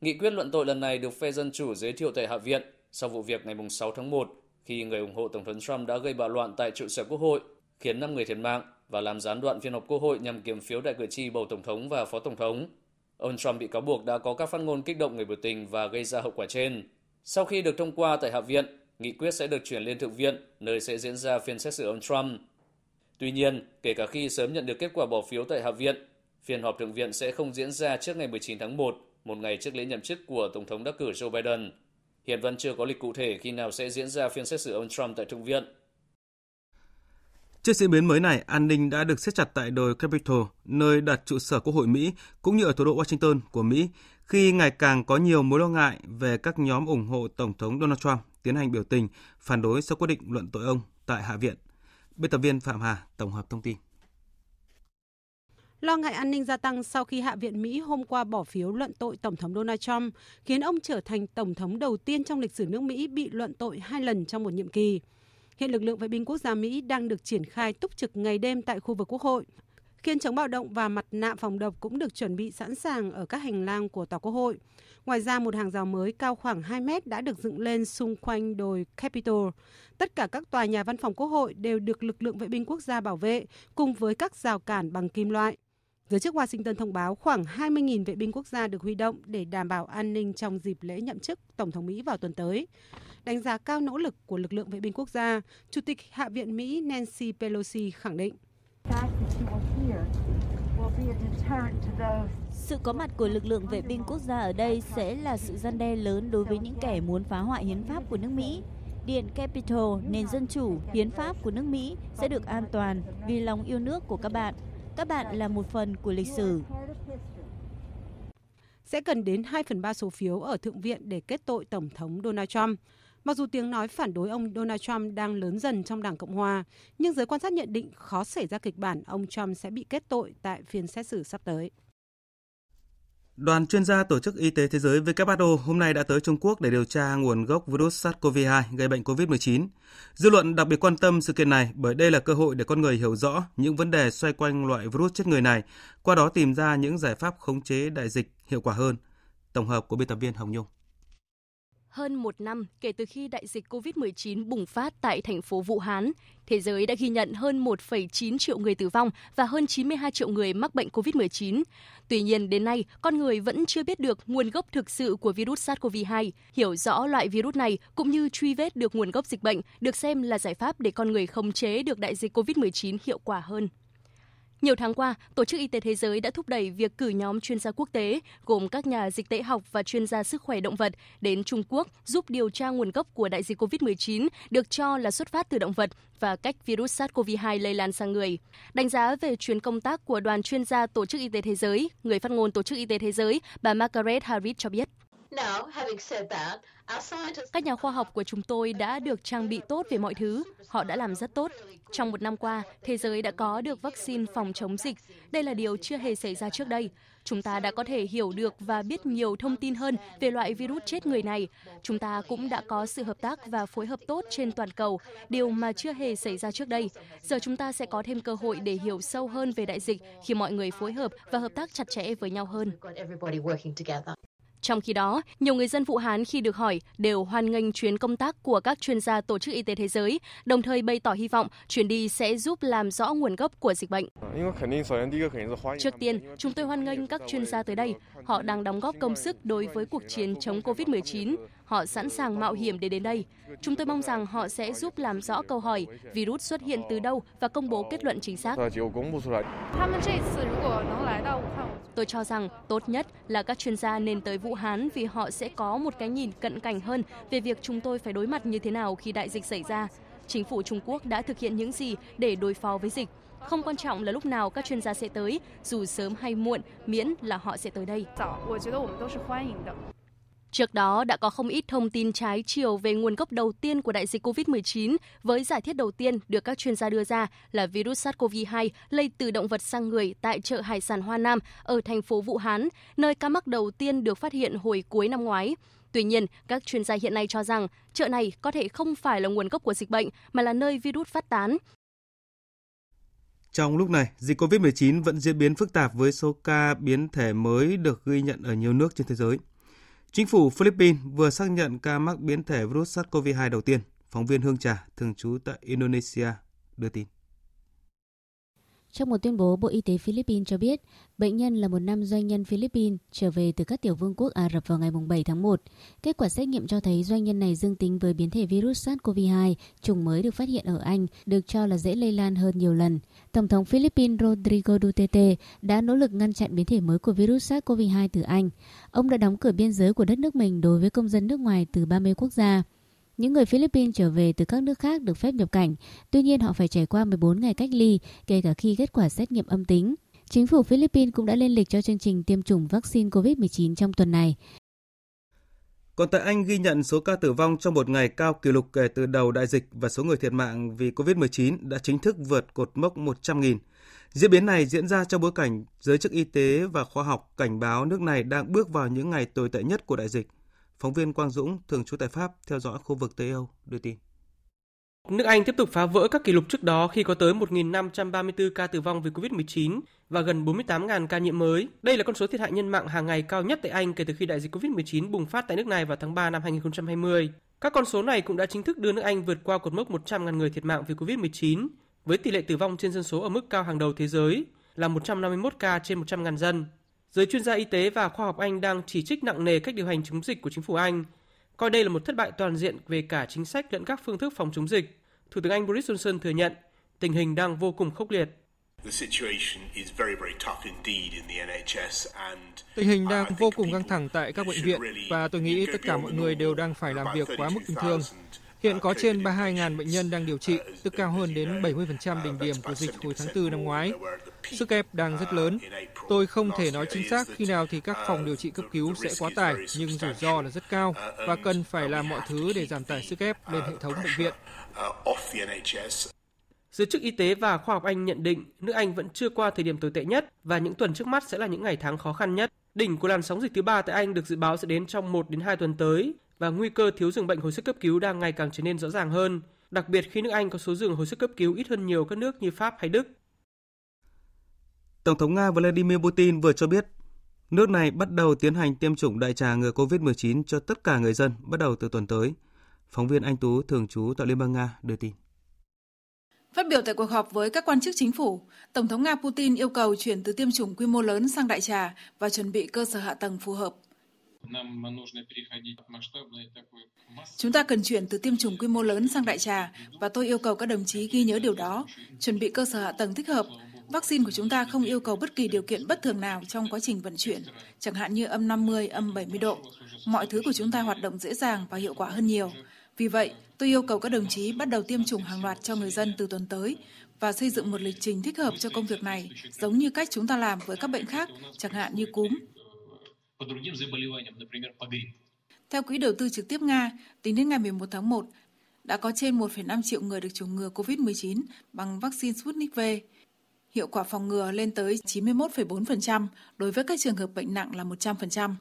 Nghị quyết luận tội lần này được phe Dân Chủ giới thiệu tại Hạ viện sau vụ việc ngày 6 tháng 1 khi người ủng hộ Tổng thống Trump đã gây bạo loạn tại trụ sở Quốc hội, khiến 5 người thiệt mạng và làm gián đoạn phiên họp Quốc hội nhằm kiểm phiếu đại cử tri bầu Tổng thống và Phó Tổng thống. Ông Trump bị cáo buộc đã có các phát ngôn kích động người biểu tình và gây ra hậu quả trên. Sau khi được thông qua tại Hạ viện, nghị quyết sẽ được chuyển lên Thượng viện, nơi sẽ diễn ra phiên xét xử ông Trump. Tuy nhiên, kể cả khi sớm nhận được kết quả bỏ phiếu tại Hạ viện, phiên họp Thượng viện sẽ không diễn ra trước ngày 19 tháng 1, một ngày trước lễ nhậm chức của Tổng thống đắc cử Joe Biden. Hiện vẫn chưa có lịch cụ thể khi nào sẽ diễn ra phiên xét xử ông Trump tại Thượng viện. Trước diễn biến mới này, an ninh đã được siết chặt tại đồi Capitol, nơi đặt trụ sở Quốc hội Mỹ, cũng như ở thủ đô Washington của Mỹ, khi ngày càng có nhiều mối lo ngại về các nhóm ủng hộ Tổng thống Donald Trump tiến hành biểu tình phản đối sau quyết định luận tội ông tại Hạ viện. Biên tập viên Phạm Hà tổng hợp thông tin. Lo ngại an ninh gia tăng sau khi Hạ viện Mỹ hôm qua bỏ phiếu luận tội Tổng thống Donald Trump, khiến ông trở thành Tổng thống đầu tiên trong lịch sử nước Mỹ bị luận tội hai lần trong một nhiệm kỳ. Hiện lực lượng vệ binh quốc gia Mỹ đang được triển khai túc trực ngày đêm tại khu vực quốc hội. Khiên chống bạo động và mặt nạ phòng độc cũng được chuẩn bị sẵn sàng ở các hành lang của tòa quốc hội. Ngoài ra, một hàng rào mới cao khoảng 2 mét đã được dựng lên xung quanh đồi Capitol. Tất cả các tòa nhà văn phòng quốc hội đều được lực lượng vệ binh quốc gia bảo vệ, cùng với các rào cản bằng kim loại. Giới chức Washington thông báo khoảng 20.000 vệ binh quốc gia được huy động để đảm bảo an ninh trong dịp lễ nhậm chức Tổng thống Mỹ vào tuần tới. Đánh giá cao nỗ lực của lực lượng vệ binh quốc gia, Chủ tịch Hạ viện Mỹ Nancy Pelosi khẳng định. Sự có mặt của lực lượng vệ binh quốc gia ở đây sẽ là sự gian đe lớn đối với những kẻ muốn phá hoại hiến pháp của nước Mỹ. Điện Capitol, nền dân chủ, hiến pháp của nước Mỹ sẽ được an toàn vì lòng yêu nước của các bạn. Các bạn là một phần của lịch sử. Sẽ cần đến 2 phần 3 số phiếu ở Thượng viện để kết tội Tổng thống Donald Trump. Mặc dù tiếng nói phản đối ông Donald Trump đang lớn dần trong Đảng Cộng Hòa, nhưng giới quan sát nhận định khó xảy ra kịch bản ông Trump sẽ bị kết tội tại phiên xét xử sắp tới. Đoàn chuyên gia Tổ chức Y tế Thế giới WHO hôm nay đã tới Trung Quốc để điều tra nguồn gốc virus SARS-CoV-2 gây bệnh COVID-19. Dư luận đặc biệt quan tâm sự kiện này bởi đây là cơ hội để con người hiểu rõ những vấn đề xoay quanh loại virus chết người này, qua đó tìm ra những giải pháp khống chế đại dịch hiệu quả hơn. Tổng hợp của biên tập viên Hồng Nhung. Hơn một năm kể từ khi đại dịch COVID-19 bùng phát tại thành phố Vũ Hán, thế giới đã ghi nhận hơn 1,9 triệu người tử vong và hơn 92 triệu người mắc bệnh COVID-19. Tuy nhiên, đến nay, con người vẫn chưa biết được nguồn gốc thực sự của virus SARS-CoV-2. Hiểu rõ loại virus này cũng như truy vết được nguồn gốc dịch bệnh được xem là giải pháp để con người khống chế được đại dịch COVID-19 hiệu quả hơn. Nhiều tháng qua, Tổ chức Y tế Thế giới đã thúc đẩy việc cử nhóm chuyên gia quốc tế gồm các nhà dịch tễ học và chuyên gia sức khỏe động vật đến Trung Quốc giúp điều tra nguồn gốc của đại dịch COVID-19 được cho là xuất phát từ động vật và cách virus SARS-CoV-2 lây lan sang người. Đánh giá về chuyến công tác của đoàn chuyên gia Tổ chức Y tế Thế giới, người phát ngôn Tổ chức Y tế Thế giới, bà Margaret Harris cho biết. Các nhà khoa học của chúng tôi đã được trang bị tốt về mọi thứ. Họ đã làm rất tốt. Trong một năm qua, thế giới đã có được vaccine phòng chống dịch. Đây là điều chưa hề xảy ra trước đây. Chúng ta đã có thể hiểu được và biết nhiều thông tin hơn về loại virus chết người này. Chúng ta cũng đã có sự hợp tác và phối hợp tốt trên toàn cầu, điều mà chưa hề xảy ra trước đây. Giờ chúng ta sẽ có thêm cơ hội để hiểu sâu hơn về đại dịch khi mọi người phối hợp và hợp tác chặt chẽ với nhau hơn. Trong khi đó, nhiều người dân Vũ Hán khi được hỏi đều hoan nghênh chuyến công tác của các chuyên gia Tổ chức Y tế Thế giới, đồng thời bày tỏ hy vọng chuyến đi sẽ giúp làm rõ nguồn gốc của dịch bệnh. Trước tiên, chúng tôi hoan nghênh các chuyên gia tới đây. Họ đang đóng góp công sức đối với cuộc chiến chống COVID-19. Họ sẵn sàng mạo hiểm để đến đây. Chúng tôi mong rằng họ sẽ giúp làm rõ câu hỏi virus xuất hiện từ đâu và công bố kết luận chính xác. Tôi cho rằng tốt nhất là các chuyên gia nên tới Vũ Hán vì họ sẽ có một cái nhìn cận cảnh hơn về việc chúng tôi phải đối mặt như thế nào khi đại dịch xảy ra. Chính phủ Trung Quốc đã thực hiện những gì để đối phó với dịch. Không quan trọng là lúc nào các chuyên gia sẽ tới, dù sớm hay muộn, miễn là họ sẽ tới đây. Trước đó đã có không ít thông tin trái chiều về nguồn gốc đầu tiên của đại dịch COVID-19 với giải thiết đầu tiên được các chuyên gia đưa ra là virus SARS-CoV-2 lây từ động vật sang người tại chợ hải sản Hoa Nam ở thành phố Vũ Hán, nơi ca mắc đầu tiên được phát hiện hồi cuối năm ngoái. Tuy nhiên, các chuyên gia hiện nay cho rằng chợ này có thể không phải là nguồn gốc của dịch bệnh mà là nơi virus phát tán. Trong lúc này, dịch COVID-19 vẫn diễn biến phức tạp với số ca biến thể mới được ghi nhận ở nhiều nước trên thế giới. Chính phủ Philippines vừa xác nhận ca mắc biến thể virus SARS-CoV-2 đầu tiên. Phóng viên Hương Trà, thường trú tại Indonesia, đưa tin. Trong một tuyên bố, Bộ Y tế Philippines cho biết bệnh nhân là một nam doanh nhân Philippines trở về từ các tiểu vương quốc Ả Rập vào ngày 7 tháng 1. Kết quả xét nghiệm cho thấy doanh nhân này dương tính với biến thể virus SARS-CoV-2, chủng mới được phát hiện ở Anh, được cho là dễ lây lan hơn nhiều lần. Tổng thống Philippines Rodrigo Duterte đã nỗ lực ngăn chặn biến thể mới của virus SARS-CoV-2 từ Anh. Ông đã đóng cửa biên giới của đất nước mình đối với công dân nước ngoài từ 30 quốc gia. Những người Philippines trở về từ các nước khác được phép nhập cảnh, tuy nhiên họ phải trải qua 14 ngày cách ly, kể cả khi kết quả xét nghiệm âm tính. Chính phủ Philippines cũng đã lên lịch cho chương trình tiêm chủng vaccine COVID-19 trong tuần này. Còn tại Anh ghi nhận số ca tử vong trong một ngày cao kỷ lục kể từ đầu đại dịch và số người thiệt mạng vì COVID-19 đã chính thức vượt cột mốc 100.000. Diễn biến này diễn ra trong bối cảnh giới chức y tế và khoa học cảnh báo nước này đang bước vào những ngày tồi tệ nhất của đại dịch. Phóng viên Quang Dũng, thường trú tại Pháp, theo dõi khu vực Tây Âu, đưa tin. Nước Anh tiếp tục phá vỡ các kỷ lục trước đó khi có tới 1.534 ca tử vong vì COVID-19 và gần 48.000 ca nhiễm mới. Đây là con số thiệt hại nhân mạng hàng ngày cao nhất tại Anh kể từ khi đại dịch COVID-19 bùng phát tại nước này vào tháng 3 năm 2020. Các con số này cũng đã chính thức đưa nước Anh vượt qua cột mốc 100.000 người thiệt mạng vì COVID-19, với tỷ lệ tử vong trên dân số ở mức cao hàng đầu thế giới là 151 ca trên 100.000 dân. Giới chuyên gia y tế và khoa học Anh đang chỉ trích nặng nề cách điều hành chống dịch của chính phủ Anh, coi đây là một thất bại toàn diện về cả chính sách lẫn các phương thức phòng chống dịch. Thủ tướng Anh Boris Johnson thừa nhận tình hình đang vô cùng khốc liệt. Tình hình đang vô cùng căng thẳng tại các bệnh viện và tôi nghĩ tất cả mọi người đều đang phải làm việc quá mức bình thường. Hiện có trên 32.000 bệnh nhân đang điều trị, tức cao hơn đến 70% đỉnh điểm của dịch hồi tháng 4 năm ngoái. Sức ép đang rất lớn. Tôi không thể nói chính xác khi nào thì các phòng điều trị cấp cứu sẽ quá tải, nhưng rủi ro là rất cao và cần phải làm mọi thứ để giảm tải sức ép lên hệ thống bệnh viện. Giới chức y tế và khoa học Anh nhận định nước Anh vẫn chưa qua thời điểm tồi tệ nhất và những tuần trước mắt sẽ là những ngày tháng khó khăn nhất. Đỉnh của làn sóng dịch thứ ba tại Anh được dự báo sẽ đến trong 1 đến 2 tuần tới và nguy cơ thiếu giường bệnh hồi sức cấp cứu đang ngày càng trở nên rõ ràng hơn, đặc biệt khi nước Anh có số giường hồi sức cấp cứu ít hơn nhiều các nước như Pháp hay Đức. Tổng thống Nga Vladimir Putin vừa cho biết nước này bắt đầu tiến hành tiêm chủng đại trà ngừa COVID-19 cho tất cả người dân bắt đầu từ tuần tới. Phóng viên Anh Tú thường trú tại Liên bang Nga đưa tin. Phát biểu tại cuộc họp với các quan chức chính phủ, Tổng thống Nga Putin yêu cầu chuyển từ tiêm chủng quy mô lớn sang đại trà và chuẩn bị cơ sở hạ tầng phù hợp. Chúng ta cần chuyển từ tiêm chủng quy mô lớn sang đại trà và tôi yêu cầu các đồng chí ghi nhớ điều đó, chuẩn bị cơ sở hạ tầng thích hợp. Vaccine của chúng ta không yêu cầu bất kỳ điều kiện bất thường nào trong quá trình vận chuyển, chẳng hạn như âm 50, âm 70 độ. Mọi thứ của chúng ta hoạt động dễ dàng và hiệu quả hơn nhiều. Vì vậy, tôi yêu cầu các đồng chí bắt đầu tiêm chủng hàng loạt cho người dân từ tuần tới và xây dựng một lịch trình thích hợp cho công việc này, giống như cách chúng ta làm với các bệnh khác, chẳng hạn như cúm. Theo Quỹ đầu tư trực tiếp Nga, tính đến ngày 11 tháng 1, đã có trên 1,5 triệu người được chủng ngừa COVID-19 bằng vaccine Sputnik V. Hiệu quả phòng ngừa lên tới 91,4%, đối với các trường hợp bệnh nặng là 100%.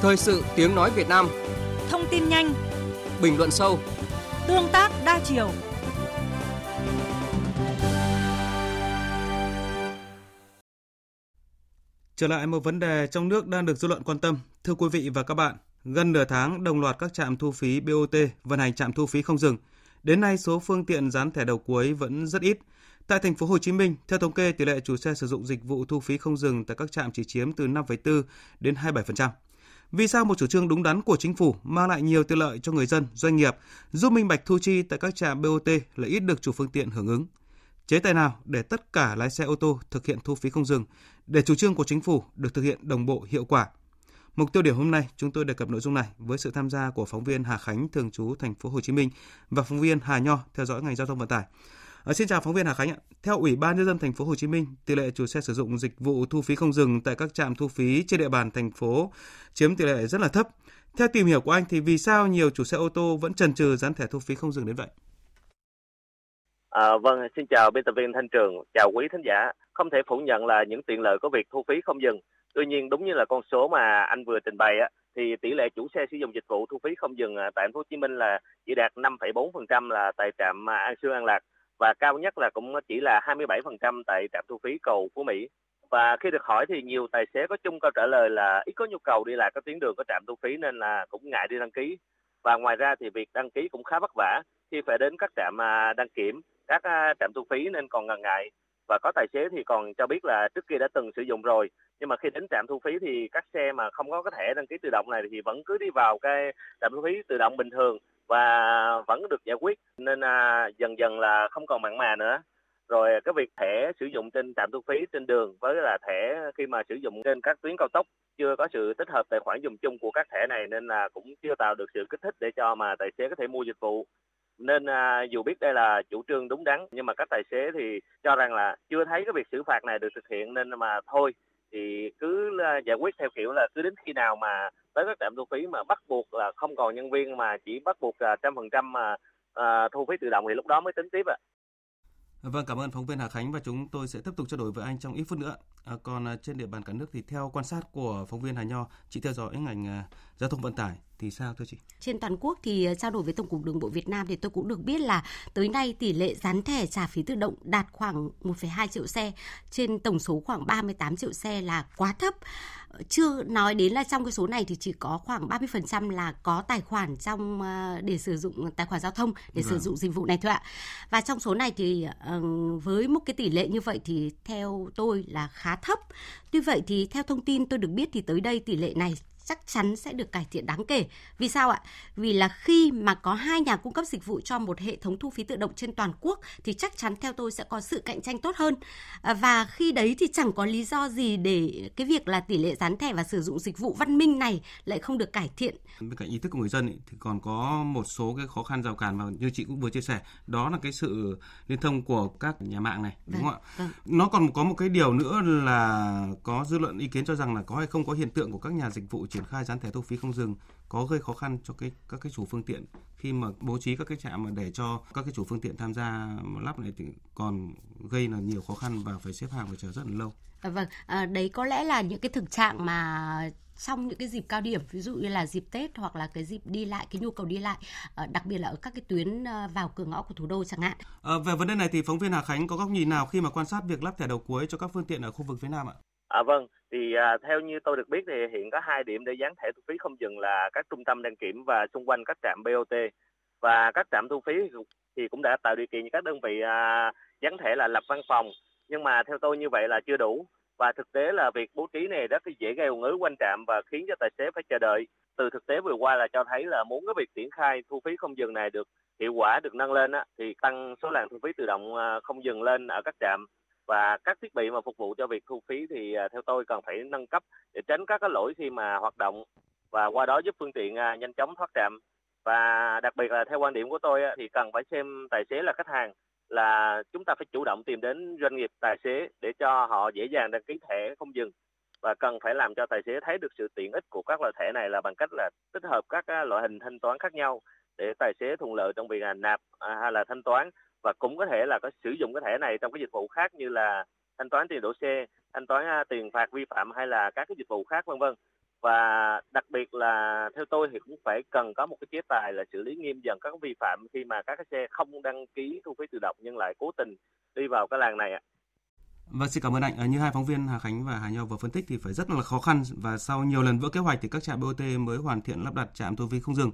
Thời sự tiếng nói Việt Nam. Thông tin nhanh. Bình luận sâu. Tương tác đa chiều Trở lại một vấn đề trong nước đang được dư luận quan tâm. Thưa quý vị và các bạn, gần nửa tháng đồng loạt các trạm thu phí BOT vận hành trạm thu phí không dừng. Đến nay số phương tiện dán thẻ đầu cuối vẫn rất ít. Tại thành phố Hồ Chí Minh, theo thống kê tỷ lệ chủ xe sử dụng dịch vụ thu phí không dừng tại các trạm chỉ chiếm từ 5,4 đến 27%. Vì sao một chủ trương đúng đắn của chính phủ mang lại nhiều tiện lợi cho người dân, doanh nghiệp, giúp minh bạch thu chi tại các trạm BOT lại ít được chủ phương tiện hưởng ứng? Chế tài nào để tất cả lái xe ô tô thực hiện thu phí không dừng để chủ trương của chính phủ được thực hiện đồng bộ hiệu quả? Mục tiêu điểm hôm nay chúng tôi đề cập nội dung này với sự tham gia của phóng viên Hà Khánh thường trú thành phố Hồ Chí Minh và phóng viên Hà Nho theo dõi ngành giao thông vận tải. À, xin chào phóng viên Hà Khánh ạ. Theo Ủy ban nhân dân thành phố Hồ Chí Minh, tỷ lệ chủ xe sử dụng dịch vụ thu phí không dừng tại các trạm thu phí trên địa bàn thành phố chiếm tỷ lệ rất là thấp. Theo tìm hiểu của anh thì vì sao nhiều chủ xe ô tô vẫn chần chừ dán thẻ thu phí không dừng đến vậy? À, vâng, xin chào biên tập viên Thanh Trường, chào quý thính giả. Không thể phủ nhận là những tiện lợi của việc thu phí không dừng. Tuy nhiên đúng như là con số mà anh vừa trình bày á, thì tỷ lệ chủ xe sử dụng dịch vụ thu phí không dừng à, tại thành phố Hồ Chí Minh là chỉ đạt 5,4% là tại trạm à, An Sương An Lạc và cao nhất là cũng chỉ là 27% tại trạm thu phí cầu Phú Mỹ. Và khi được hỏi thì nhiều tài xế có chung câu trả lời là ít có nhu cầu đi lại các tuyến đường có trạm thu phí nên là cũng ngại đi đăng ký. Và ngoài ra thì việc đăng ký cũng khá vất vả khi phải đến các trạm à, đăng kiểm, các à, trạm thu phí nên còn ngần ngại. Và có tài xế thì còn cho biết là trước kia đã từng sử dụng rồi nhưng mà khi đến trạm thu phí thì các xe mà không có cái thẻ đăng ký tự động này thì vẫn cứ đi vào cái trạm thu phí tự động bình thường và vẫn được giải quyết. Nên à, dần dần là không còn mặn mà nữa. Rồi cái việc thẻ sử dụng trên trạm thu phí trên đường với là thẻ khi mà sử dụng trên các tuyến cao tốc chưa có sự tích hợp tài khoản dùng chung của các thẻ này nên là cũng chưa tạo được sự kích thích để cho mà tài xế có thể mua dịch vụ nên à, dù biết đây là chủ trương đúng đắn nhưng mà các tài xế thì cho rằng là chưa thấy cái việc xử phạt này được thực hiện nên mà thôi thì cứ à, giải quyết theo kiểu là cứ đến khi nào mà tới các trạm thu phí mà bắt buộc là không còn nhân viên mà chỉ bắt buộc là trăm phần trăm mà à, thu phí tự động thì lúc đó mới tính tiếp ạ. Vâng, cảm ơn phóng viên Hà Khánh và chúng tôi sẽ tiếp tục trao đổi với anh trong ít phút nữa. À, còn à, trên địa bàn cả nước thì theo quan sát của phóng viên Hà Nho, chị theo dõi ngành à, giao thông vận tải thì sao thưa chị? Trên toàn quốc thì à, trao đổi với Tổng cục Đường bộ Việt Nam thì tôi cũng được biết là tới nay tỷ lệ dán thẻ trả phí tự động đạt khoảng 1,2 triệu xe trên tổng số khoảng 38 triệu xe là quá thấp. Chưa nói đến là trong cái số này thì chỉ có khoảng 30% là có tài khoản trong à, để sử dụng tài khoản giao thông để vâng. sử dụng dịch vụ này thôi ạ. Và trong số này thì với một cái tỷ lệ như vậy thì theo tôi là khá thấp. Tuy vậy thì theo thông tin tôi được biết thì tới đây tỷ lệ này chắc chắn sẽ được cải thiện đáng kể. Vì sao ạ? Vì là khi mà có hai nhà cung cấp dịch vụ cho một hệ thống thu phí tự động trên toàn quốc thì chắc chắn theo tôi sẽ có sự cạnh tranh tốt hơn. À, và khi đấy thì chẳng có lý do gì để cái việc là tỷ lệ dán thẻ và sử dụng dịch vụ văn minh này lại không được cải thiện. Bên cạnh ý thức của người dân thì còn có một số cái khó khăn rào cản mà như chị cũng vừa chia sẻ, đó là cái sự liên thông của các nhà mạng này, đúng vâng, không ạ? Vâng. Nó còn có một cái điều nữa là có dư luận ý kiến cho rằng là có hay không có hiện tượng của các nhà dịch vụ triển khai dán thẻ thu phí không dừng có gây khó khăn cho cái các cái chủ phương tiện khi mà bố trí các cái trạm mà để cho các cái chủ phương tiện tham gia lắp này thì còn gây là nhiều khó khăn và phải xếp hàng và chờ rất là lâu. À, vâng, à, đấy có lẽ là những cái thực trạng mà trong những cái dịp cao điểm ví dụ như là dịp Tết hoặc là cái dịp đi lại cái nhu cầu đi lại à, đặc biệt là ở các cái tuyến à, vào cửa ngõ của thủ đô chẳng hạn. À, về vấn đề này thì phóng viên Hà Khánh có góc nhìn nào khi mà quan sát việc lắp thẻ đầu cuối cho các phương tiện ở khu vực phía Nam ạ? À vâng, thì à, theo như tôi được biết thì hiện có hai điểm để dán thẻ thu phí không dừng là các trung tâm đăng kiểm và xung quanh các trạm BOT và các trạm thu phí thì cũng đã tạo điều kiện cho các đơn vị à, dán thẻ là lập văn phòng. Nhưng mà theo tôi như vậy là chưa đủ. Và thực tế là việc bố trí này rất dễ gây ùn ứ quanh trạm và khiến cho tài xế phải chờ đợi. Từ thực tế vừa qua là cho thấy là muốn cái việc triển khai thu phí không dừng này được hiệu quả được nâng lên á, thì tăng số làn thu phí tự động à, không dừng lên ở các trạm và các thiết bị mà phục vụ cho việc thu phí thì à, theo tôi cần phải nâng cấp để tránh các cái lỗi khi mà hoạt động và qua đó giúp phương tiện à, nhanh chóng thoát trạm. Và đặc biệt là theo quan điểm của tôi thì cần phải xem tài xế là khách hàng, là chúng ta phải chủ động tìm đến doanh nghiệp tài xế để cho họ dễ dàng đăng ký thẻ không dừng. Và cần phải làm cho tài xế thấy được sự tiện ích của các loại thẻ này là bằng cách là tích hợp các à, loại hình thanh toán khác nhau để tài xế thuận lợi trong việc là nạp hay là thanh toán và cũng có thể là có sử dụng cái thẻ này trong cái dịch vụ khác như là thanh toán tiền đổ xe, thanh toán tiền phạt vi phạm hay là các cái dịch vụ khác vân vân. Và đặc biệt là theo tôi thì cũng phải cần có một cái chế tài là xử lý nghiêm dần các vi phạm khi mà các cái xe không đăng ký thu phí tự động nhưng lại cố tình đi vào cái làng này ạ. Vâng, xin cảm ơn anh. Ờ, như hai phóng viên Hà Khánh và Hà Nho vừa phân tích thì phải rất là khó khăn và sau nhiều lần vỡ kế hoạch thì các trạm BOT mới hoàn thiện lắp đặt trạm thu phí không dừng.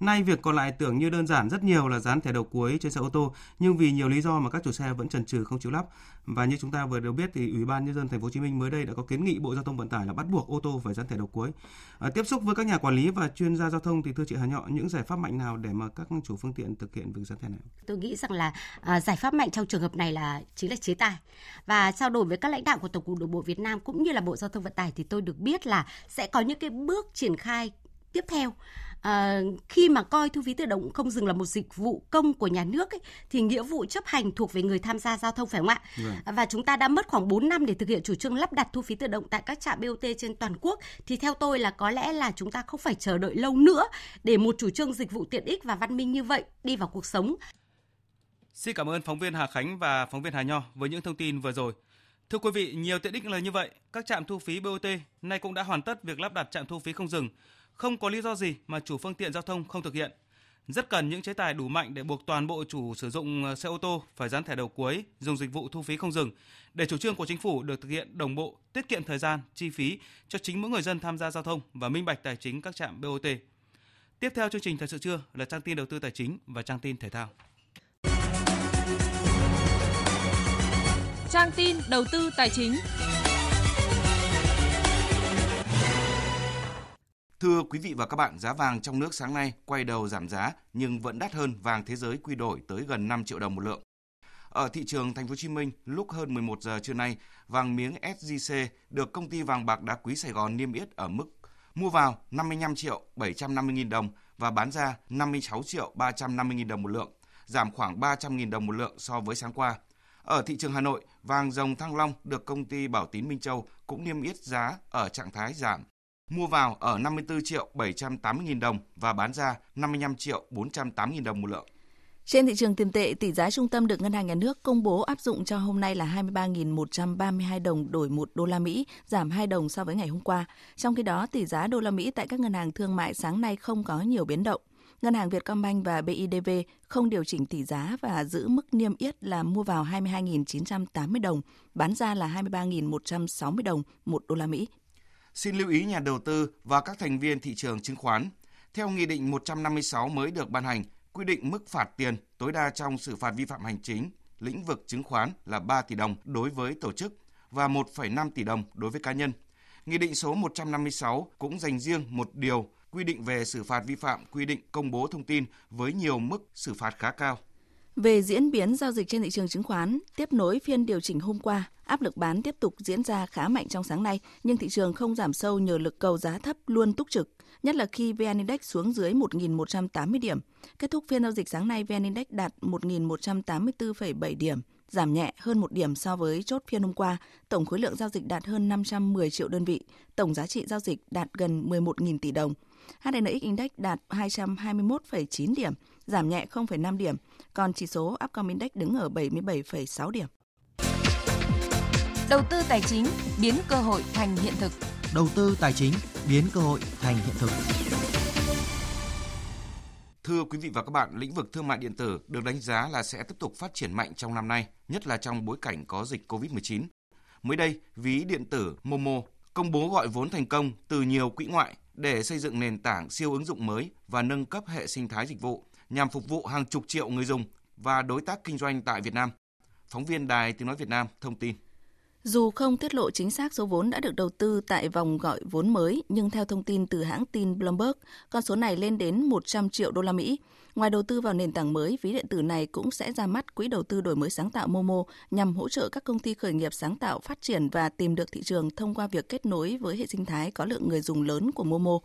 Nay việc còn lại tưởng như đơn giản rất nhiều là dán thẻ đầu cuối trên xe ô tô, nhưng vì nhiều lý do mà các chủ xe vẫn chần chừ không chịu lắp. Và như chúng ta vừa được biết thì Ủy ban nhân dân thành phố Hồ Chí Minh mới đây đã có kiến nghị Bộ Giao thông Vận tải là bắt buộc ô tô phải dán thẻ đầu cuối. À, tiếp xúc với các nhà quản lý và chuyên gia giao thông thì thưa chị Hà Nhọ, những giải pháp mạnh nào để mà các chủ phương tiện thực hiện việc dán thẻ này? Tôi nghĩ rằng là à, giải pháp mạnh trong trường hợp này là chính là chế tài. Và trao đổi với các lãnh đạo của Tổng cục Đường bộ Việt Nam cũng như là Bộ Giao thông Vận tải thì tôi được biết là sẽ có những cái bước triển khai tiếp theo à, khi mà coi thu phí tự động không dừng là một dịch vụ công của nhà nước ấy, thì nghĩa vụ chấp hành thuộc về người tham gia giao thông phải không ạ? Vâng. Và chúng ta đã mất khoảng 4 năm để thực hiện chủ trương lắp đặt thu phí tự động tại các trạm BOT trên toàn quốc thì theo tôi là có lẽ là chúng ta không phải chờ đợi lâu nữa để một chủ trương dịch vụ tiện ích và văn minh như vậy đi vào cuộc sống. Xin cảm ơn phóng viên Hà Khánh và phóng viên Hà Nho với những thông tin vừa rồi. Thưa quý vị, nhiều tiện ích là như vậy, các trạm thu phí BOT nay cũng đã hoàn tất việc lắp đặt trạm thu phí không dừng không có lý do gì mà chủ phương tiện giao thông không thực hiện. Rất cần những chế tài đủ mạnh để buộc toàn bộ chủ sử dụng ờ, xe ô tô phải dán thẻ đầu cuối, dùng dịch vụ thu phí không dừng để chủ trương của chính phủ được thực hiện đồng bộ, tiết kiệm thời gian, chi phí cho chính mỗi người dân tham gia giao thông và minh bạch tài chính các trạm BOT. Tiếp theo chương trình thời sự trưa là trang tin đầu tư tài chính và trang tin thể thao. Trang tin đầu tư tài chính. Thưa quý vị và các bạn, giá vàng trong nước sáng nay quay đầu giảm giá nhưng vẫn đắt hơn vàng thế giới quy đổi tới gần 5 triệu đồng một lượng. Ở thị trường Thành phố Hồ Chí Minh, lúc hơn 11 giờ trưa nay, vàng miếng SJC được công ty vàng bạc đá quý Sài Gòn niêm yết ở mức mua vào 55 triệu 750 nghìn đồng và bán ra 56 triệu 350 nghìn đồng một lượng, giảm khoảng 300 nghìn đồng một lượng so với sáng qua. Ở thị trường Hà Nội, vàng dòng Thăng Long được công ty Bảo Tín Minh Châu cũng niêm yết giá ở trạng thái giảm. Mua vào ở 54 triệu 780 000 đồng và bán ra 55 triệu 480 000 đồng một lượng. Trên thị trường tiền tệ, tỷ giá trung tâm được Ngân hàng Nhà nước công bố áp dụng cho hôm nay là 23.132 đồng đổi 1 đô la Mỹ, giảm 2 đồng so với ngày hôm qua. Trong khi đó, tỷ giá đô la Mỹ tại các ngân hàng thương mại sáng nay không có nhiều biến động. Ngân hàng Vietcombank và BIDV không điều chỉnh tỷ giá và giữ mức niêm yết là mua vào 22.980 đồng, bán ra là 23.160 đồng 1 đô la Mỹ. Xin lưu ý nhà đầu tư và các thành viên thị trường chứng khoán. Theo Nghị định 156 mới được ban hành, quy định mức phạt tiền tối đa trong xử phạt vi phạm hành chính lĩnh vực chứng khoán là 3 tỷ đồng đối với tổ chức và 1,5 tỷ đồng đối với cá nhân. Nghị định số 156 cũng dành riêng một điều quy định về xử phạt vi phạm quy định công bố thông tin với nhiều mức xử phạt khá cao. Về diễn biến giao dịch trên thị trường chứng khoán, tiếp nối phiên điều chỉnh hôm qua, áp lực bán tiếp tục diễn ra khá mạnh trong sáng nay, nhưng thị trường không giảm sâu nhờ lực cầu giá thấp luôn túc trực, nhất là khi VN Index xuống dưới 1.180 điểm. Kết thúc phiên giao dịch sáng nay, VN Index đạt 1.184,7 điểm, giảm nhẹ hơn một điểm so với chốt phiên hôm qua. Tổng khối lượng giao dịch đạt hơn 510 triệu đơn vị, tổng giá trị giao dịch đạt gần 11.000 tỷ đồng. HNX Index đạt 221,9 điểm, giảm nhẹ 0,5 điểm, còn chỉ số Upcom Index đứng ở 77,6 điểm. Đầu tư tài chính biến cơ hội thành hiện thực. Đầu tư tài chính biến cơ hội thành hiện thực. Thưa quý vị và các bạn, lĩnh vực thương mại điện tử được đánh giá là sẽ tiếp tục phát triển mạnh trong năm nay, nhất là trong bối cảnh có dịch COVID-19. Mới đây, ví điện tử Momo công bố gọi vốn thành công từ nhiều quỹ ngoại để xây dựng nền tảng siêu ứng dụng mới và nâng cấp hệ sinh thái dịch vụ nhằm phục vụ hàng chục triệu người dùng và đối tác kinh doanh tại Việt Nam. Phóng viên Đài Tiếng Nói Việt Nam thông tin. Dù không tiết lộ chính xác số vốn đã được đầu tư tại vòng gọi vốn mới, nhưng theo thông tin từ hãng tin Bloomberg, con số này lên đến 100 triệu đô la Mỹ. Ngoài đầu tư vào nền tảng mới, ví điện tử này cũng sẽ ra mắt quỹ đầu tư đổi mới sáng tạo Momo nhằm hỗ trợ các công ty khởi nghiệp sáng tạo phát triển và tìm được thị trường thông qua việc kết nối với hệ sinh thái có lượng người dùng lớn của Momo.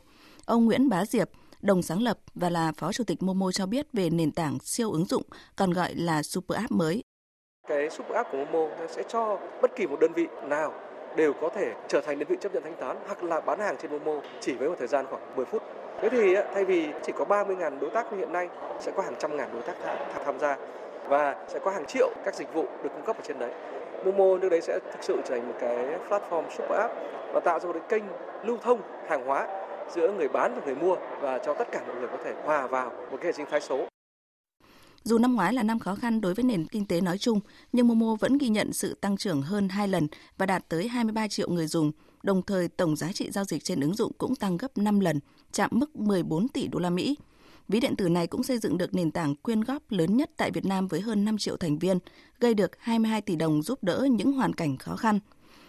Ông Nguyễn Bá Diệp, đồng sáng lập và là phó chủ tịch Momo cho biết về nền tảng siêu ứng dụng, còn gọi là Super App mới cái super app của Momo sẽ cho bất kỳ một đơn vị nào đều có thể trở thành đơn vị chấp nhận thanh toán hoặc là bán hàng trên Momo chỉ với một thời gian khoảng 10 phút. Thế thì thay vì chỉ có 30.000 đối tác như hiện nay sẽ có hàng trăm ngàn đối tác tham gia và sẽ có hàng triệu các dịch vụ được cung cấp ở trên đấy. Momo nước đấy sẽ thực sự trở thành một cái platform super app và tạo ra một cái kênh lưu thông hàng hóa giữa người bán và người mua và cho tất cả mọi người có thể hòa vào một cái hệ sinh thái số. Dù năm ngoái là năm khó khăn đối với nền kinh tế nói chung, nhưng Momo vẫn ghi nhận sự tăng trưởng hơn 2 lần và đạt tới 23 triệu người dùng. Đồng thời, tổng giá trị giao dịch trên ứng dụng cũng tăng gấp 5 lần, chạm mức 14 tỷ đô la Mỹ. Ví điện tử này cũng xây dựng được nền tảng quyên góp lớn nhất tại Việt Nam với hơn 5 triệu thành viên, gây được 22 tỷ đồng giúp đỡ những hoàn cảnh khó khăn.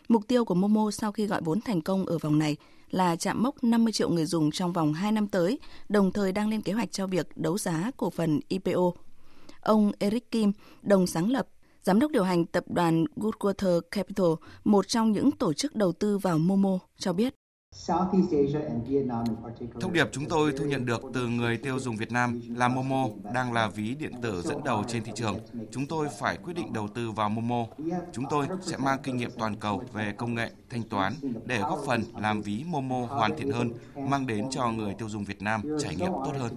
Mục tiêu của Momo sau khi gọi vốn thành công ở vòng này là chạm mốc 50 triệu người dùng trong vòng 2 năm tới, đồng thời đang lên kế hoạch cho việc đấu giá cổ phần IPO Ông Eric Kim, đồng sáng lập, giám đốc điều hành tập đoàn Goodwater Capital, một trong những tổ chức đầu tư vào Momo, cho biết. Thông điệp chúng tôi thu nhận được từ người tiêu dùng Việt Nam là Momo đang là ví điện tử dẫn đầu trên thị trường. Chúng tôi phải quyết định đầu tư vào Momo. Chúng tôi sẽ mang kinh nghiệm toàn cầu về công nghệ, thanh toán để góp phần làm ví Momo hoàn thiện hơn, mang đến cho người tiêu dùng Việt Nam trải nghiệm tốt hơn.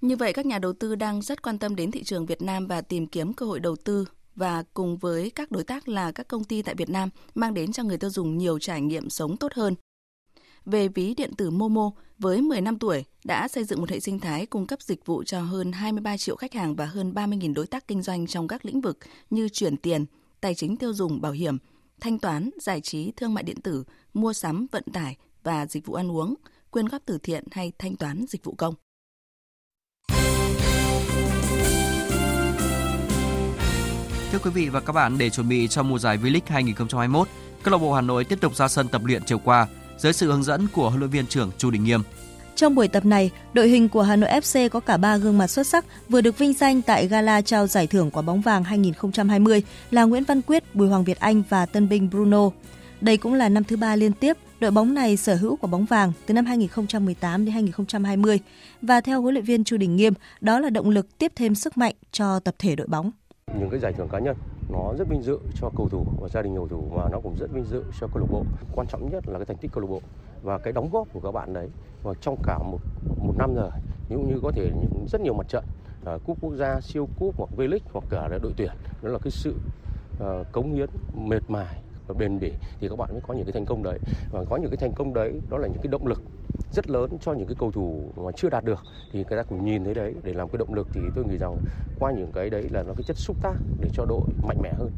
Như vậy, các nhà đầu tư đang rất quan tâm đến thị trường Việt Nam và tìm kiếm cơ hội đầu tư và cùng với các đối tác là các công ty tại Việt Nam mang đến cho người tiêu dùng nhiều trải nghiệm sống tốt hơn. Về ví điện tử Momo, với 10 năm tuổi, đã xây dựng một hệ sinh thái cung cấp dịch vụ cho hơn 23 triệu khách hàng và hơn 30.000 đối tác kinh doanh trong các lĩnh vực như chuyển tiền, tài chính tiêu dùng, bảo hiểm, thanh toán, giải trí, thương mại điện tử, mua sắm, vận tải và dịch vụ ăn uống – quyên góp từ thiện hay thanh toán dịch vụ công. Thưa quý vị và các bạn, để chuẩn bị cho mùa giải V-League 2021, câu lạc bộ Hà Nội tiếp tục ra sân tập luyện chiều qua dưới sự hướng dẫn của huấn luyện viên trưởng Chu Đình Nghiêm. Trong buổi tập này, đội hình của Hà Nội FC có cả ba gương mặt xuất sắc vừa được vinh danh tại gala trao giải thưởng quả bóng vàng 2020 là Nguyễn Văn Quyết, Bùi Hoàng Việt Anh và tân binh Bruno. Đây cũng là năm thứ ba liên tiếp đội bóng này sở hữu quả bóng vàng từ năm 2018 đến 2020 và theo huấn luyện viên Chu Đình Nghiêm, đó là động lực tiếp thêm sức mạnh cho tập thể đội bóng. Những cái giải thưởng cá nhân nó rất vinh dự cho cầu thủ và gia đình cầu thủ và nó cũng rất vinh dự cho câu lạc bộ. Quan trọng nhất là cái thành tích câu lạc bộ và cái đóng góp của các bạn đấy và trong cả một một năm rồi cũng như có thể những rất nhiều mặt trận à, cúp quốc gia siêu cúp hoặc V-League hoặc cả là đội tuyển đó là cái sự à, cống hiến mệt mài và bền bỉ thì các bạn mới có những cái thành công đấy và có những cái thành công đấy đó là những cái động lực rất lớn cho những cái cầu thủ mà chưa đạt được thì người ta cũng nhìn thấy đấy để làm cái động lực thì tôi nghĩ rằng qua những cái đấy là nó cái chất xúc tác để cho đội mạnh mẽ hơn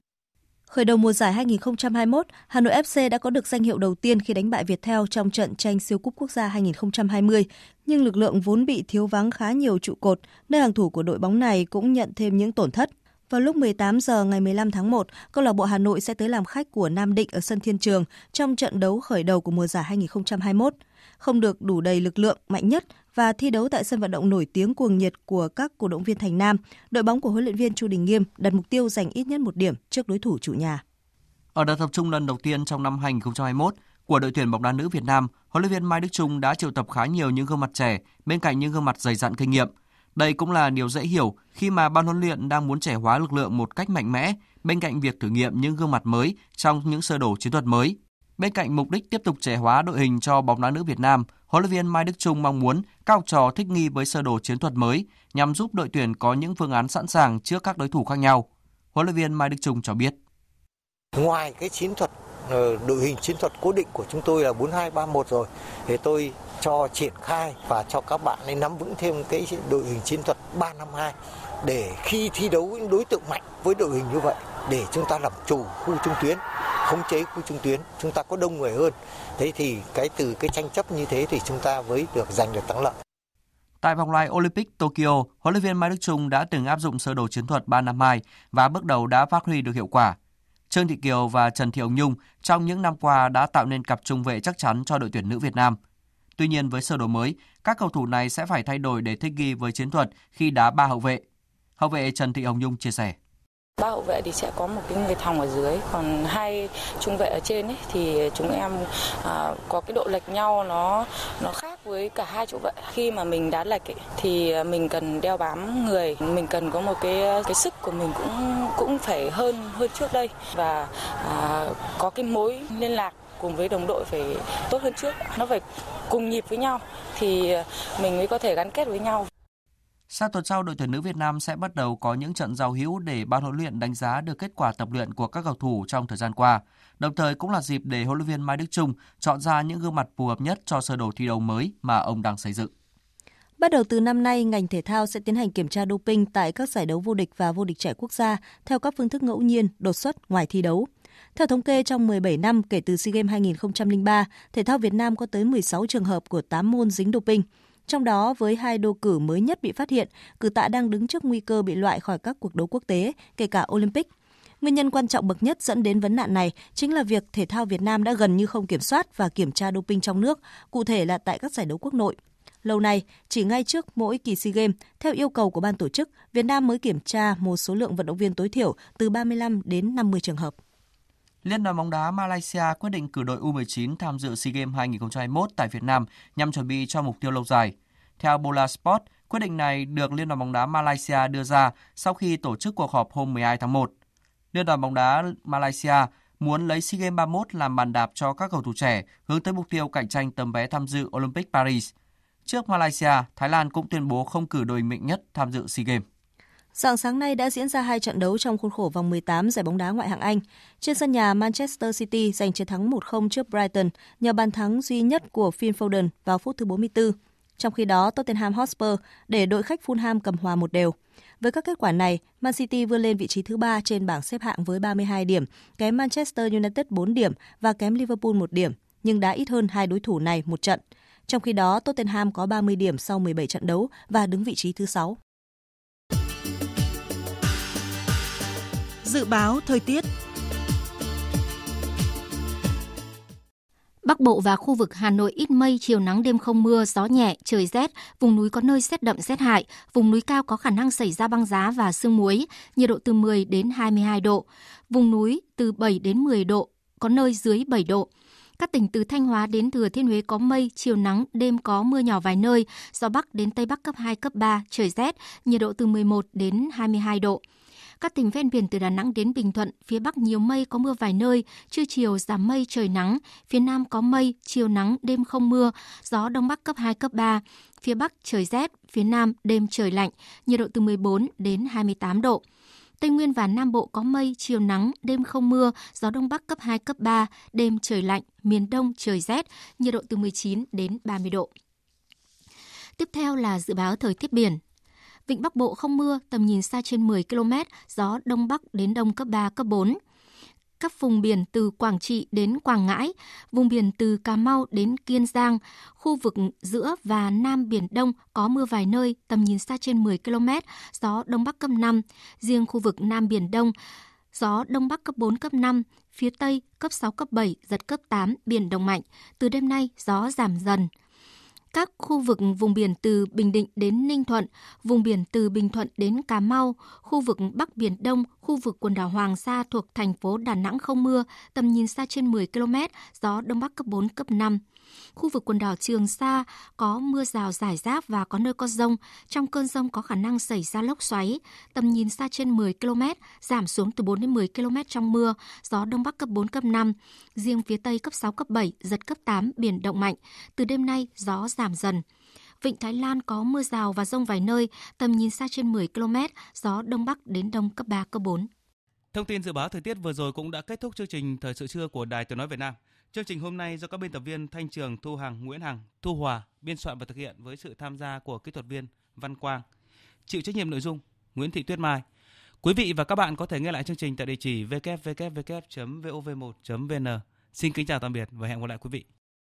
Khởi đầu mùa giải 2021, Hà Nội FC đã có được danh hiệu đầu tiên khi đánh bại Viettel trong trận tranh siêu cúp quốc gia 2020, nhưng lực lượng vốn bị thiếu vắng khá nhiều trụ cột, nơi hàng thủ của đội bóng này cũng nhận thêm những tổn thất. Vào lúc 18 giờ ngày 15 tháng 1, câu lạc bộ Hà Nội sẽ tới làm khách của Nam Định ở sân Thiên Trường trong trận đấu khởi đầu của mùa giải 2021. Không được đủ đầy lực lượng mạnh nhất và thi đấu tại sân vận động nổi tiếng cuồng nhiệt của các cổ động viên Thành Nam, đội bóng của huấn luyện viên Chu Đình Nghiêm đặt mục tiêu giành ít nhất một điểm trước đối thủ chủ nhà. Ở đợt tập trung lần đầu tiên trong năm 2021 của đội tuyển bóng đá nữ Việt Nam, huấn luyện viên Mai Đức trung đã triệu tập khá nhiều những gương mặt trẻ bên cạnh những gương mặt dày dặn kinh nghiệm. Đây cũng là điều dễ hiểu khi mà ban huấn luyện đang muốn trẻ hóa lực lượng một cách mạnh mẽ bên cạnh việc thử nghiệm những gương mặt mới trong những sơ đồ chiến thuật mới. Bên cạnh mục đích tiếp tục trẻ hóa đội hình cho bóng đá nữ Việt Nam, huấn luyện viên Mai Đức Chung mong muốn các học trò thích nghi với sơ đồ chiến thuật mới nhằm giúp đội tuyển có những phương án sẵn sàng trước các đối thủ khác nhau. Huấn luyện viên Mai Đức Chung cho biết. Ngoài cái chiến thuật ờ, đội hình chiến thuật cố định của chúng tôi là 4231 rồi thì tôi cho triển khai và cho các bạn ấy nắm vững thêm cái đội hình chiến thuật 352 để khi thi đấu với đối tượng mạnh với đội hình như vậy để chúng ta làm chủ khu trung tuyến khống chế khu trung tuyến chúng ta có đông người hơn thế thì cái từ cái tranh chấp như thế thì chúng ta mới được giành được thắng lợi Tại vòng loại Olympic Tokyo, huấn luyện viên Mai Đức Chung đã từng áp dụng sơ đồ chiến thuật 352 và bước đầu đã phát huy được hiệu quả. Trương Thị Kiều và Trần Thị Hồng Nhung trong những năm qua đã tạo nên cặp trung vệ chắc chắn cho đội tuyển nữ Việt Nam. Tuy nhiên với sơ đồ mới, các cầu thủ này sẽ phải thay đổi để thích nghi với chiến thuật khi đá ba hậu vệ. Hậu vệ Trần Thị Hồng Nhung chia sẻ ba hậu vệ thì sẽ có một cái người thòng ở dưới. Còn hai trung vệ ở trên ấy thì chúng em à, có cái độ lệch nhau nó nó khác với cả hai trụ vệ. Khi mà mình đá lệch ấy, thì mình cần đeo bám người. Mình cần có một cái cái sức của mình cũng cũng phải hơn hơn trước đây. Và à, có cái mối liên lạc cùng với đồng đội phải tốt hơn trước. Nó phải cùng nhịp với nhau thì mình mới có thể gắn kết với nhau. Sang tuần sau, đội tuyển nữ Việt Nam sẽ bắt đầu có những trận giao hữu để ban huấn luyện đánh giá được kết quả tập luyện của các cầu thủ trong thời gian qua. Đồng thời cũng là dịp để huấn luyện viên Mai Đức Chung chọn ra những gương mặt phù hợp nhất cho sơ đồ thi đấu mới mà ông đang xây dựng. Bắt đầu từ năm nay, ngành thể thao sẽ tiến hành kiểm tra doping tại các giải đấu vô địch và vô địch trẻ quốc gia theo các phương thức ngẫu nhiên, đột xuất ngoài thi đấu. Theo thống kê, trong 17 năm kể từ SEA Games 2003, thể thao Việt Nam có tới 16 trường hợp của 8 môn dính doping. Trong đó, với hai đô cử mới nhất bị phát hiện, cử tạ đang đứng trước nguy cơ bị loại khỏi các cuộc đấu quốc tế, kể cả Olympic. Nguyên nhân quan trọng bậc nhất dẫn đến vấn nạn này chính là việc thể thao Việt Nam đã gần như không kiểm soát và kiểm tra doping trong nước, cụ thể là tại các giải đấu quốc nội. Lâu nay, chỉ ngay trước mỗi kỳ SEA Games, theo yêu cầu của ban tổ chức, Việt Nam mới kiểm tra một số lượng vận động viên tối thiểu từ 35 đến 50 trường hợp. Liên đoàn bóng đá Malaysia quyết định cử đội U19 tham dự SEA Games 2021 tại Việt Nam nhằm chuẩn bị cho mục tiêu lâu dài. Theo Bola Sport, quyết định này được Liên đoàn bóng đá Malaysia đưa ra sau khi tổ chức cuộc họp hôm 12 tháng 1. Liên đoàn bóng đá Malaysia muốn lấy SEA Games 31 làm bàn đạp cho các cầu thủ trẻ hướng tới mục tiêu cạnh tranh tấm vé tham dự Olympic Paris. Trước Malaysia, Thái Lan cũng tuyên bố không cử đội mạnh nhất tham dự SEA Games. Dạng sáng nay đã diễn ra hai trận đấu trong khuôn khổ vòng 18 giải bóng đá ngoại hạng Anh. Trên sân nhà, Manchester City giành chiến thắng 1-0 trước Brighton nhờ bàn thắng duy nhất của Phil Foden vào phút thứ 44. Trong khi đó, Tottenham Hotspur để đội khách Fulham cầm hòa một đều. Với các kết quả này, Man City vươn lên vị trí thứ ba trên bảng xếp hạng với 32 điểm, kém Manchester United 4 điểm và kém Liverpool 1 điểm, nhưng đã ít hơn hai đối thủ này một trận. Trong khi đó, Tottenham có 30 điểm sau 17 trận đấu và đứng vị trí thứ 6. Dự báo thời tiết. Bắc Bộ và khu vực Hà Nội ít mây, chiều nắng đêm không mưa, gió nhẹ, trời rét, vùng núi có nơi rét đậm rét hại, vùng núi cao có khả năng xảy ra băng giá và sương muối, nhiệt độ từ 10 đến 22 độ, vùng núi từ 7 đến 10 độ, có nơi dưới 7 độ. Các tỉnh từ Thanh Hóa đến Thừa Thiên Huế có mây, chiều nắng, đêm có mưa nhỏ vài nơi, gió Bắc đến Tây Bắc cấp 2, cấp 3, trời rét, nhiệt độ từ 11 đến 22 độ. Các tỉnh ven biển từ Đà Nẵng đến Bình Thuận, phía Bắc nhiều mây có mưa vài nơi, trưa chiều giảm mây trời nắng, phía Nam có mây, chiều nắng, đêm không mưa, gió Đông Bắc cấp 2, cấp 3, phía Bắc trời rét, phía Nam đêm trời lạnh, nhiệt độ từ 14 đến 28 độ. Tây Nguyên và Nam Bộ có mây, chiều nắng, đêm không mưa, gió Đông Bắc cấp 2, cấp 3, đêm trời lạnh, miền Đông trời rét, nhiệt độ từ 19 đến 30 độ. Tiếp theo là dự báo thời tiết biển. Vịnh Bắc Bộ không mưa, tầm nhìn xa trên 10 km, gió Đông Bắc đến Đông cấp 3, cấp 4 các vùng biển từ Quảng Trị đến Quảng Ngãi, vùng biển từ Cà Mau đến Kiên Giang, khu vực giữa và Nam Biển Đông có mưa vài nơi, tầm nhìn xa trên 10 km, gió Đông Bắc cấp 5. Riêng khu vực Nam Biển Đông, gió Đông Bắc cấp 4, cấp 5, phía Tây cấp 6, cấp 7, giật cấp 8, biển động mạnh. Từ đêm nay, gió giảm dần các khu vực vùng biển từ Bình Định đến Ninh Thuận, vùng biển từ Bình Thuận đến Cà Mau, khu vực Bắc Biển Đông, khu vực quần đảo Hoàng Sa thuộc thành phố Đà Nẵng không mưa, tầm nhìn xa trên 10 km, gió Đông Bắc cấp 4, cấp 5. Khu vực quần đảo Trường Sa có mưa rào rải rác và có nơi có rông. Trong cơn rông có khả năng xảy ra lốc xoáy. Tầm nhìn xa trên 10 km, giảm xuống từ 4 đến 10 km trong mưa. Gió Đông Bắc cấp 4, cấp 5. Riêng phía Tây cấp 6, cấp 7, giật cấp 8, biển động mạnh. Từ đêm nay, gió giảm dần. Vịnh Thái Lan có mưa rào và rông vài nơi, tầm nhìn xa trên 10 km, gió Đông Bắc đến Đông cấp 3, cấp 4. Thông tin dự báo thời tiết vừa rồi cũng đã kết thúc chương trình Thời sự trưa của Đài Tiếng Nói Việt Nam. Chương trình hôm nay do các biên tập viên Thanh Trường, Thu Hằng, Nguyễn Hằng, Thu Hòa biên soạn và thực hiện với sự tham gia của kỹ thuật viên Văn Quang. Chịu trách nhiệm nội dung Nguyễn Thị Tuyết Mai. Quý vị và các bạn có thể nghe lại chương trình tại địa chỉ www.vov1.vn. Xin kính chào tạm biệt và hẹn gặp lại quý vị.